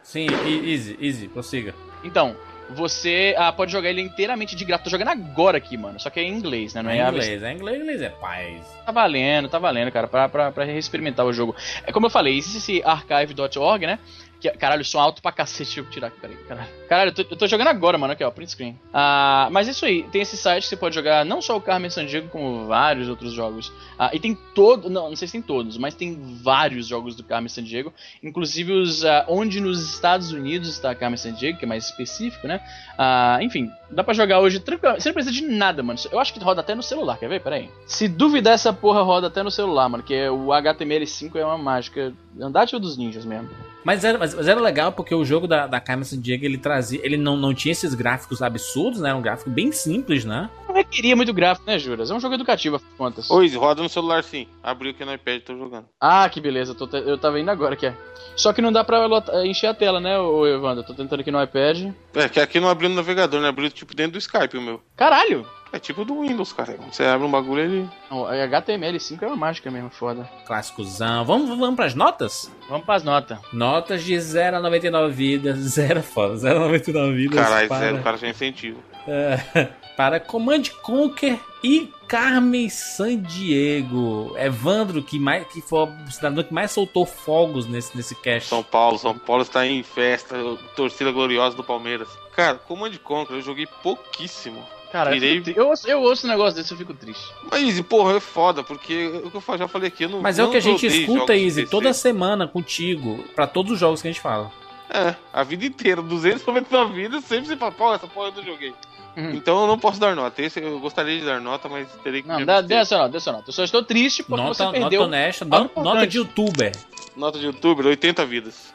B: Sim, e- easy, easy, prossiga.
C: Então, você ah, pode jogar ele inteiramente de graça. Tô jogando agora aqui, mano. Só que é em inglês, né? Não é,
B: é
C: em
B: inglês, é inglês, inglês é paz.
C: Tá valendo, tá valendo, cara, pra, pra, pra experimentar o jogo. É como eu falei, existe esse archive.org, né? Que, caralho, som alto pra cacete. Deixa eu tirar aqui, peraí. Caralho, caralho eu, tô, eu tô jogando agora, mano. Aqui, ó, print screen. Ah, mas isso aí, tem esse site que você pode jogar não só o Carmen Sandiego, como vários outros jogos. Ah, e tem todo. Não, não sei se tem todos, mas tem vários jogos do Carmen Sandiego. Inclusive os. ah, onde nos Estados Unidos está Carmen Sandiego, que é mais específico, né? Ah, enfim, dá pra jogar hoje tranquilamente. Você não precisa de nada, mano. Eu acho que roda até no celular, quer ver? Pera aí. Se duvidar, essa porra roda até no celular, mano. Que é o HTML5 é uma mágica. Andate dos ninjas mesmo.
B: Mas era, mas, mas era legal porque o jogo da, da Carmen Sandiego ele trazia. Ele não, não tinha esses gráficos absurdos, né? Era um gráfico bem simples, né?
C: Não requeria muito gráfico, né, Juras? É um jogo educativo, afinal de contas.
D: Oi, roda no celular sim. Abriu aqui no iPad, tô jogando.
C: Ah, que beleza. Tô te- eu tava indo agora que é. Só que não dá pra encher a tela, né, ô Evandro? Tô tentando aqui no iPad.
D: É, que aqui não abriu no navegador, né? Abriu tipo dentro do Skype o meu.
C: Caralho!
D: É tipo do Windows, cara. Quando você abre um bagulho, ele.
C: Não, a HTML5 é uma mágica mesmo, foda.
B: Clássicozão. Vamos, vamos pras notas?
C: Vamos pras notas.
B: Notas de 0 a 99 vidas. 0 foda. 0 a 99 vidas.
D: Caralho,
B: para,
D: zero, o cara já incentivo.
B: é, para Command Conquer e Carmen Sandiego. Evandro, que, mais, que foi o cidadão que mais soltou fogos nesse, nesse cast.
D: São Paulo, São Paulo está em festa, torcida gloriosa do Palmeiras. Cara, Command Conquer eu joguei pouquíssimo.
C: Cara, eu, eu, ouço- eu ouço um negócio desse, eu fico triste.
D: Mas, porra, é foda, porque o que eu já falei aqui, eu não
B: Mas é o que a gente escuta, Izzy, toda semana contigo, pra todos os jogos que a gente fala.
D: É, a vida inteira, 299 vidas, sempre você fala, pô, essa porra eu não joguei.
C: Uhum.
D: Então eu não posso dar nota. Esse eu gostaria de dar nota, mas terei que.
C: Não, dá, dê essa nota, dê essa nota. Eu só estou triste porque
B: Nota,
C: você
B: nota
C: perdeu.
B: honesta,
C: algo
B: nota, nota de youtuber.
D: Nota de youtuber, 80 vidas.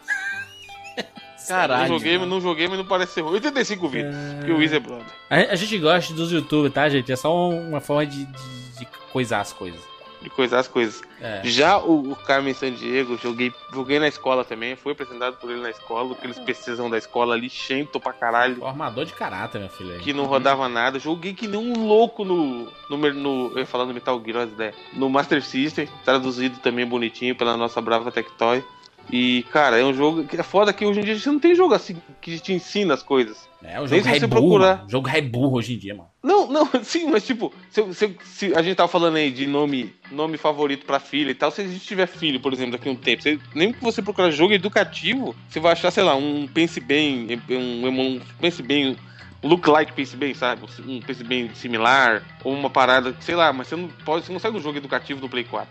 C: Caralho.
D: Não joguei, mas não joguei, mas não parece ser ruim. 85 vidas. Que o Easy é brother.
B: A, a gente gosta dos youtubers, tá, gente? É só uma forma de, de, de coisar as coisas.
D: De coisar as coisas.
B: É.
D: Já o, o Carmen Sandiego, joguei, joguei na escola também. Fui apresentado por ele na escola. Aqueles precisam da escola ali, chento pra caralho.
B: Formador de caráter, meu filho.
D: Que não rodava nada. Joguei que nem um louco no. no, no eu ia falar no Metal Gear, as ideias. No Master System, traduzido também bonitinho pela nossa brava Tectoy. E, cara, é um jogo. que É foda que hoje em dia a gente não tem jogo assim que te ensina as coisas.
B: É, o
D: Nem
B: jogo
D: se
B: é
D: você
B: burro.
D: procurar.
B: mano. O jogo é burro hoje em dia, mano.
D: Não, não, sim, mas tipo, se, se- se a gente tava falando aí de nome, nome favorito pra filha e tal, se a gente tiver filho, por exemplo, daqui a um tempo, você- nem que você procurar jogo educativo, você vai achar, sei lá, um Pense Bem, um, um Pense Bem, um look like Pense Bem, sabe? Um Pense Bem similar, ou uma parada, sei lá, mas você não pode, você não segue um jogo educativo no Play 4,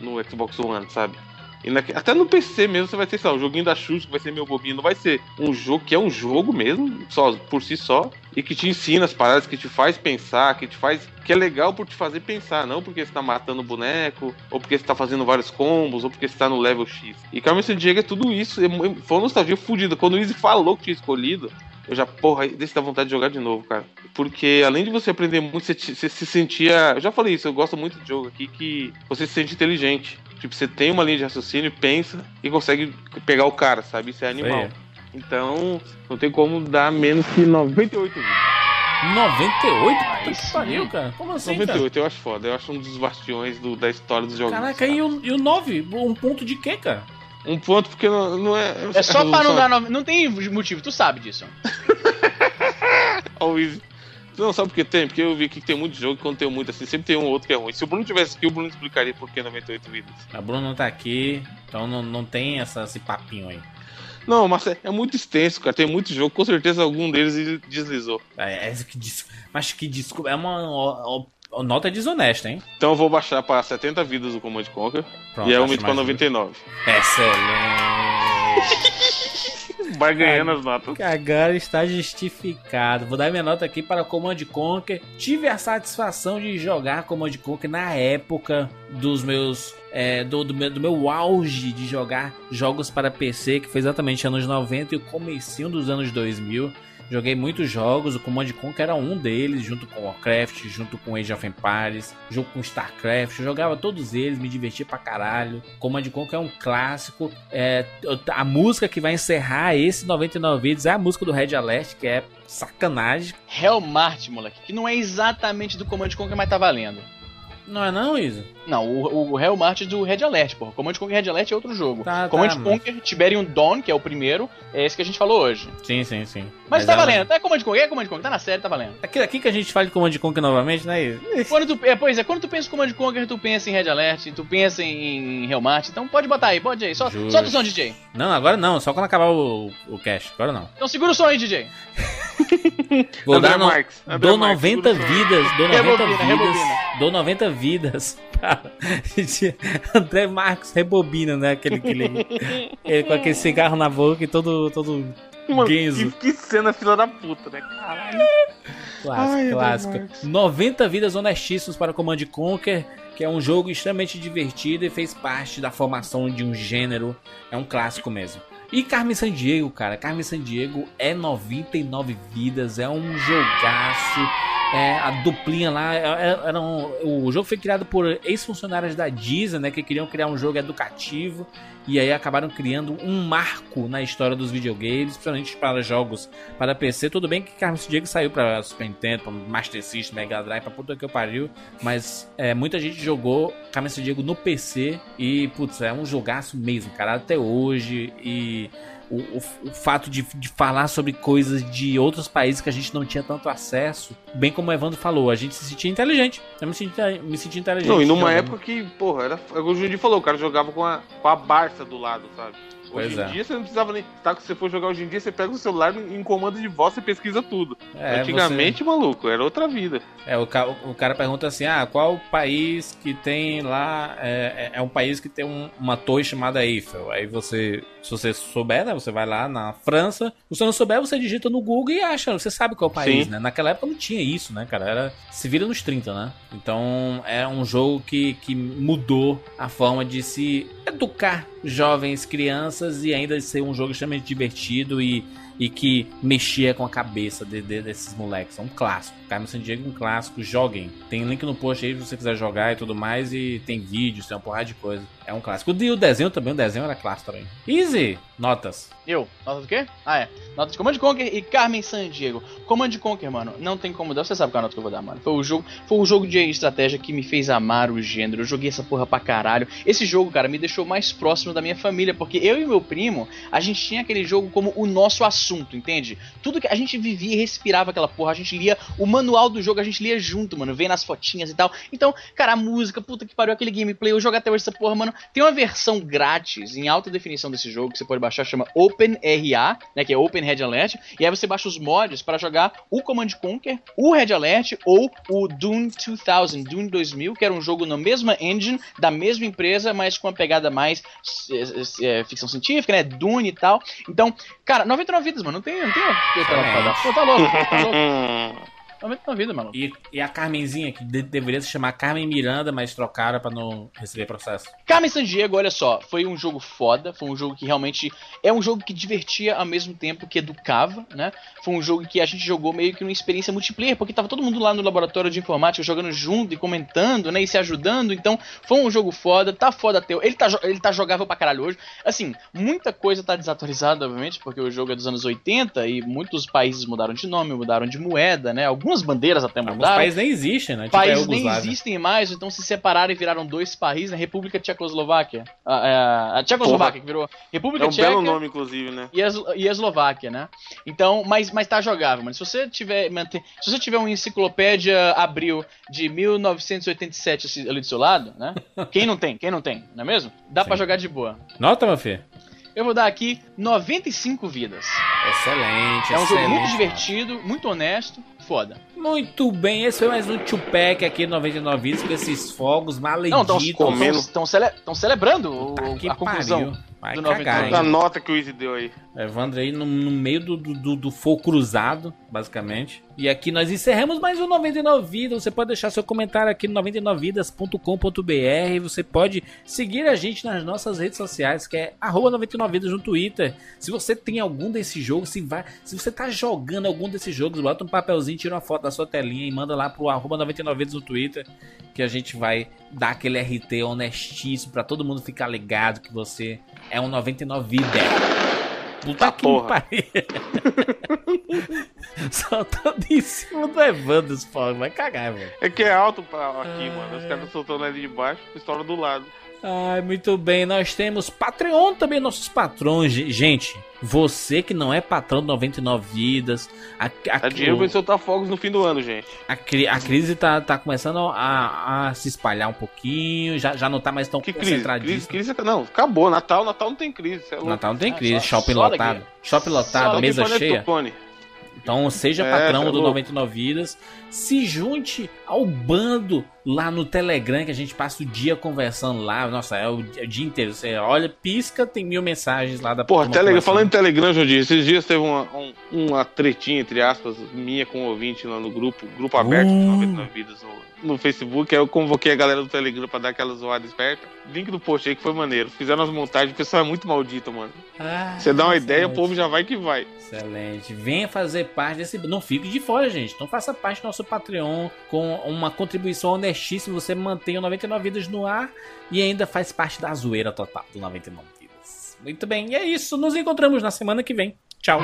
D: no Xbox One, sabe? Na- até no PC mesmo você vai ter, sei lá, o joguinho da Xuxa que vai ser meu bobinho. Não vai ser um jogo que é um jogo mesmo, só por si só, e que te ensina as paradas, que te faz pensar, que te faz. que é legal por te fazer pensar, não porque você tá matando boneco, ou porque você tá fazendo vários combos, ou porque você tá no level X. E Carmen Sandiego é tudo isso. É, mu- foi uma nostalgia fodida. Quando o Easy falou que tinha escolhido, eu já, porra, desse dá vontade de jogar de novo, cara. Porque além de você aprender muito, você, te- você se sentia. Eu já falei isso, eu gosto muito de jogo aqui que você se sente inteligente. Tipo, você tem uma linha de raciocínio, pensa e consegue pegar o cara, sabe? Isso é animal. Então, não tem como dar menos que 98 vídeos.
B: 98?
C: Aí
B: Puta que pariu, cara. Como assim,
D: 98 eu acho foda. Eu acho um dos bastiões do- da história dos
B: cara?
D: jogos.
B: Caraca, e o, e o 9? Um ponto de quê, cara?
D: Um ponto porque não, não é.
C: É só pra não dar nome. Não tem motivo, tu sabe disso.
D: Ó, o Easy. Não, sabe por que tem? Porque eu vi que tem muito jogo e quando tem muito assim, sempre tem um ou outro que é ruim. Se o Bruno tivesse aqui, o Bruno explicaria por que 98 vidas.
B: A Bruna não tá aqui, então não, não tem essa, esse papinho aí.
D: Não, mas é, é muito extenso, cara. Tem muito jogo, com certeza algum deles ele deslizou.
B: É, é que des... Mas que desculpa, é uma ó, ó, nota desonesta, hein?
D: Então eu vou baixar pra 70 vidas o Command Conquer
B: Pronto,
D: e
B: acho
D: aumento pra
B: mais
D: 99.
B: Excelente.
D: Barganhando as notas.
B: Que agora está justificado. Vou dar minha nota aqui para Command Conquer. Tive a satisfação de jogar Command Conquer na época dos meus. é, do, do meu, do meu auge de jogar jogos para PC, que foi exatamente anos 90 e o comecinho dos anos 2000. Joguei muitos jogos, o Command Conquer era um deles, junto com Warcraft, junto com Age of Empires, junto com Starcraft. Eu jogava todos eles, me divertia pra caralho. Command Conquer é um clássico. É, a música que vai encerrar esse 99 vídeos é a música do Red Alert, que é sacanagem.
C: Hellmart, moleque. Que não é exatamente do Command Conquer, mas tá valendo.
B: Não é não, Isa?
C: Não, o, o Hellmart é do Red Alert, porra. Command Conquer Red Alert é outro jogo.
B: Tá,
C: Command
B: tá, mas-
C: Conquer Tiberium Dawn, que é o primeiro, é esse que a gente falou hoje.
B: Sim, sim, sim.
C: Mas, tá
B: ela-
C: valendo, é Command Conquer, é Command Conquer, tá na série, tá valendo.
B: Aqui, aqui que a gente fala de Command Conquer novamente, né?
C: Quando tu, é, pois é, quando tu pensa em Command Conquer, tu pensa em Red Alert, tu pensa em, em Hellmart, então pode botar aí, pode aí. Só,
B: Justo.
C: solta o som, DJ.
B: Não, agora não, só quando acabar o, o cast. Agora não.
C: Então segura o som aí, DJ.
B: Vou
D: André
B: dar no,
D: Marques,
B: dou
D: Marques,
B: 90
D: segura o som.
B: vidas, dou 90
C: Rebobina,
B: vidas,
C: rebobina.
B: dou 90 vidas pra André Marcos rebobina, né? Aquele, aquele ele com aquele cigarro na boca e todo, todo
D: Mano, que, que cena fila da puta, né? Caralho.
B: Clássico,
D: Ai,
B: clássico.
D: André Marques.
B: 90 vidas honestíssimas para Command Conquer, que é um jogo extremamente divertido e fez parte da formação de um gênero. É um clássico mesmo. E Carmen Sandiego, cara. Carmen Sandiego é 99 vidas, é um jogaço. É, a duplinha lá, é- é- era um- o jogo foi criado por ex-funcionários da Disney, né, que queriam criar um jogo educativo e aí acabaram criando um marco na história dos videogames, principalmente para jogos para PC. Tudo bem que Carmen Diego saiu para Super Nintendo, para Master System, Mega Drive, para puta que eu pariu, mas é, muita gente jogou Carmen Diego no PC e, putz, é um jogaço mesmo, cara, até hoje e o, o- o fato de, de falar sobre coisas de outros países que a gente não tinha tanto acesso, bem como o Evandro falou, a gente se sentia inteligente. Eu me sentia, me sentia inteligente.
D: Não, e numa época que, porra, era. é o Jundi falou, o cara jogava com a, com a Barça do lado, sabe? Hoje
B: Pois
D: em
B: é.
D: dia você não precisava nem. Tá, se você for jogar hoje em dia, você pega o celular em comando de voz e pesquisa tudo.
B: É,
D: Antigamente, maluco, era outra vida.
B: É, o, ca- o cara pergunta assim: ah, qual país que tem lá. É, é- é um país que tem um- uma torre chamada Eiffel. Aí você, se você souber, né? Você vai lá na França. Se você não souber, você digita no Google e acha. Você sabe qual é o país,
D: Sim.
B: né? Naquela época não tinha isso, né, cara? Era. Se vira nos 30, né? Então é um jogo que, que mudou a forma de se educar jovens, crianças e ainda ser um jogo extremamente divertido e e que mexia com a cabeça de- de- desses moleques. É um clássico. Carmen Sandiego é um clássico. Joguem. Tem link no post aí se você quiser jogar e tudo mais. E tem vídeos, tem uma porrada de coisa. É um clássico. E o desenho também, o desenho era clássico também. Easy! Notas.
C: Eu, nota do quê? Ah, é. Nota de Command Conquer e Carmen Sandiego. Command Conquer, mano, não tem como dar. Você sabe qual é a nota que eu vou dar, mano. Foi o jogo, foi o jogo de estratégia que me fez amar o gênero. Eu joguei essa porra pra caralho. Esse jogo, cara, me deixou mais próximo da minha família, porque eu e meu primo, a gente tinha aquele jogo como o nosso assunto, entende? Tudo que a gente vivia e respirava aquela porra, a gente lia o manual do jogo, a gente lia junto, mano, vendo as fotinhas e tal. Então, cara, a música, puta que pariu, aquele gameplay, eu jogo até hoje essa porra, mano. Tem uma versão grátis em alta definição desse jogo que você pode baixar, chama OpenRA, né, que é Open Red Alert, e aí você baixa os mods para jogar o Command Conquer, o Red Alert ou o Dune 2000, Dune 2000, que era um jogo na mesma engine, da mesma empresa, mas com uma pegada mais é, é, ficção científica, né, Dune e tal. Então, cara, 99 vidas, mano, não tem, não tem outra pra dar. Pô, tá louco, tá louco. 99 vidas, mano.
B: E, e a Carmenzinha, que de- deveria se chamar Carmen Miranda, mas trocaram pra não receber processo.
C: Carmen Sandiego, olha só, foi um jogo foda, foi um jogo que realmente é um jogo que divertia ao mesmo tempo que educava, né? Foi um jogo que a gente jogou meio que uma experiência multiplayer, porque tava todo mundo lá no laboratório de informática jogando junto e comentando, né, e se ajudando. Então, foi um jogo foda, tá foda até. Ele tá ele tá jogável pra caralho hoje. Assim, muita coisa tá desatualizada, obviamente, porque o jogo é dos anos 80 e muitos países mudaram de nome, mudaram de moeda, né? Algumas bandeiras até
B: Alguns
C: mudaram
B: países nem existem, né? Tipo a
C: países nem
B: Iugoslávia.
C: existem mais, então se separaram e viraram dois países, né? República Tchecoslováquia. A, a, a Tchecoslováquia que virou República
D: É um
C: Tcheca
D: belo nome, inclusive, né?
C: e a, e a Eslováquia, né? Então, mas, mas tá jogável, mano. Se você tiver, mantém- se você tiver uma enciclopédia abril de 1987 assim, ali do seu lado, né? Quem não tem? Quem não tem? Não é mesmo? Dá pra jogar de boa.
B: Nota, meu filho?
C: Eu vou dar aqui 95 vidas.
B: Excelente,
C: É um jogo muito
B: excelente.
C: divertido, muito honesto, foda.
B: Muito bem, esse foi mais um Tupac aqui no 99 Vidas com esses fogos
C: Não,
B: maleditos.
C: estão cele celebrando o-
B: Puta que
C: a conclusão
B: pariu. Vai
C: do
B: cagar,
C: 99.
D: Da
B: hein?
D: nota que o Easy deu aí.
B: Evandro aí no, no meio do, do, do fogo cruzado, basicamente. E aqui nós encerramos mais um 99 Vidas. Você pode deixar seu comentário aqui no 99vidas.com.br. Você pode seguir a gente nas nossas redes sociais, que é arroba 99vidas no Twitter. Se você tem algum desses jogos, se, vai, se você tá jogando algum desses jogos, bota um papelzinho, tira uma foto da sua telinha e manda lá pro arroba 99vidas no Twitter, que a gente vai dar aquele RT honestíssimo pra todo mundo ficar ligado que você é um 99 vida. Puta
D: Tá
B: que
D: porra.
B: pariu. Soltando em cima do Evandro fogos. Vai cagar, velho.
D: É que é alto pra aqui, mano. Os caras soltando ali de baixo, pistola do lado.
B: Ai, muito bem. Nós temos Patreon também, nossos patrões. Ge- Gente, você que não é patrão do 99 Vidas, a, a,
D: Dá dinheiro pra soltar fogos no fim do ano, gente.
B: a, cri- a crise tá, tá começando a, a se espalhar um pouquinho, já, já não tá mais tão
D: Que crise? Crise,
B: concentradíssimo.
D: crise, não, acabou. Natal, Natal não tem crise. é louco.
B: Natal não tem crise,
C: só-
B: shopping
C: só
B: lotado. Shopping lotado,
D: Só
B: mesa cheia. Então seja
D: É,
B: patrão
D: é
B: do
D: louco.
B: 99 Vidas. Se junte ao bando lá no Telegram, que a gente passa o dia conversando lá. Nossa, é o, é o dia inteiro. Você olha, pisca, tem mil mensagens lá da
D: Porra, Telegram, falando em Telegram, Jodir, esses dias teve uma, um- uma tretinha, entre aspas, minha com o ouvinte lá no grupo, grupo aberto
B: Uh.
D: 99 Vidas no, no Facebook, aí eu convoquei a galera do Telegram pra dar aquela zoada esperta. Link do post aí que foi maneiro. Fizeram as montagens, o pessoal é muito maldito, mano.
B: Ah,
D: Você dá uma ideia, o
B: excelente.
D: povo já vai que vai.
B: Excelente. Venha fazer parte desse. Não fique de fora, gente. Então faça parte do nosso Patreon com uma contribuição honestíssima. Você mantém o 99 Vidas no ar e ainda faz parte da zoeira total do 99 Vidas. Muito bem. E é isso. Nos encontramos na semana que vem. Tchau.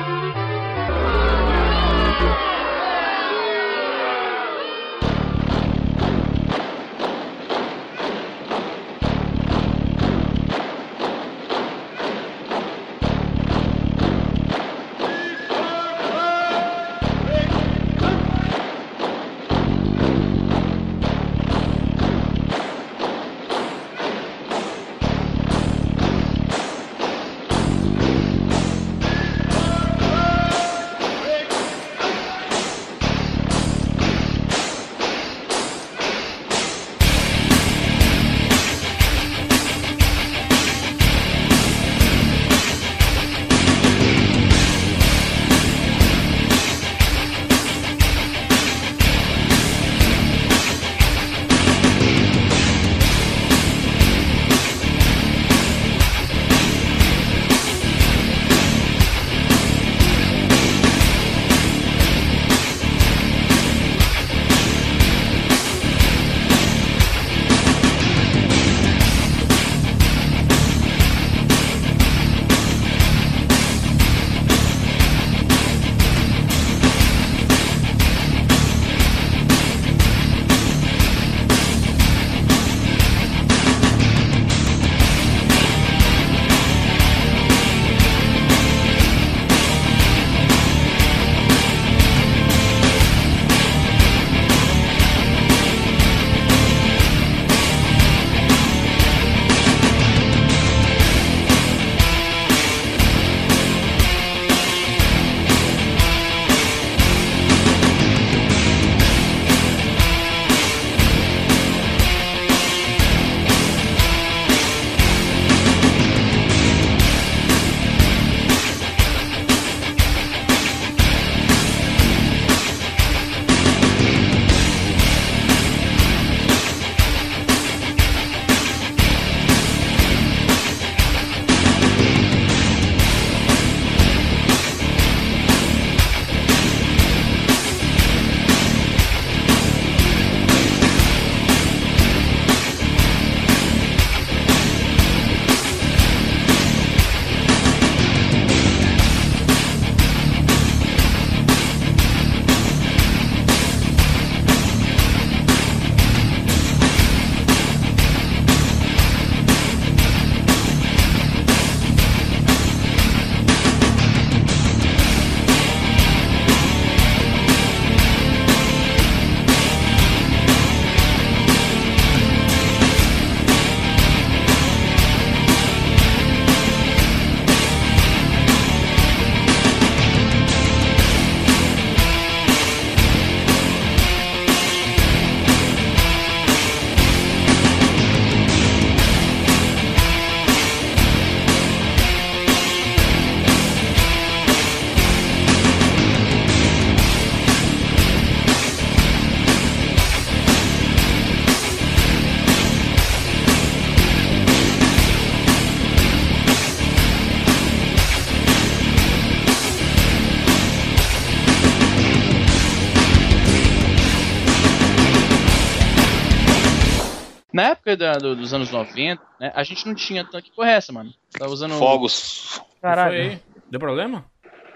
C: Na da- do- dos anos 90, né, a gente não tinha tanque porra essa, mano. Tava usando.
D: Fogos.
C: Caralho.
B: Deu problema?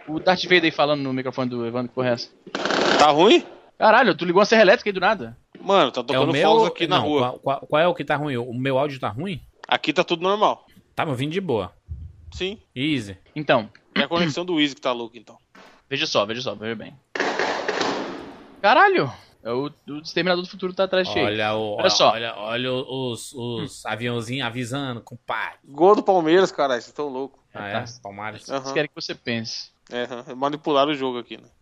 C: O Darth Vader aí falando no microfone do Evandro Correia.
D: Tá ruim?
C: Caralho, tu ligou uma serra elétrica aí do nada.
D: Mano, tá
B: É
D: tocando
B: meu.
D: fogos aqui na
B: não,
D: rua.
B: Qual, qual- qual é o que tá ruim? O meu áudio tá ruim?
D: Aqui tá tudo normal.
B: Tá me ouvindo de boa.
D: Sim.
B: Easy.
C: Então,
D: É a conexão do Easy que tá louca, então.
C: veja só, veja só, veja bem. Caralho! É o, o Exterminador do Futuro tá atrás de
B: Olha, o,
C: Olha só.
B: olha, olha os, os aviãozinhos avisando, compadre.
D: Gol do Palmeiras, caralho, vocês estão loucos.
B: Ah, é? Palmares.
C: Eles querem que você pense.
D: É, aham, manipularam o jogo aqui, né?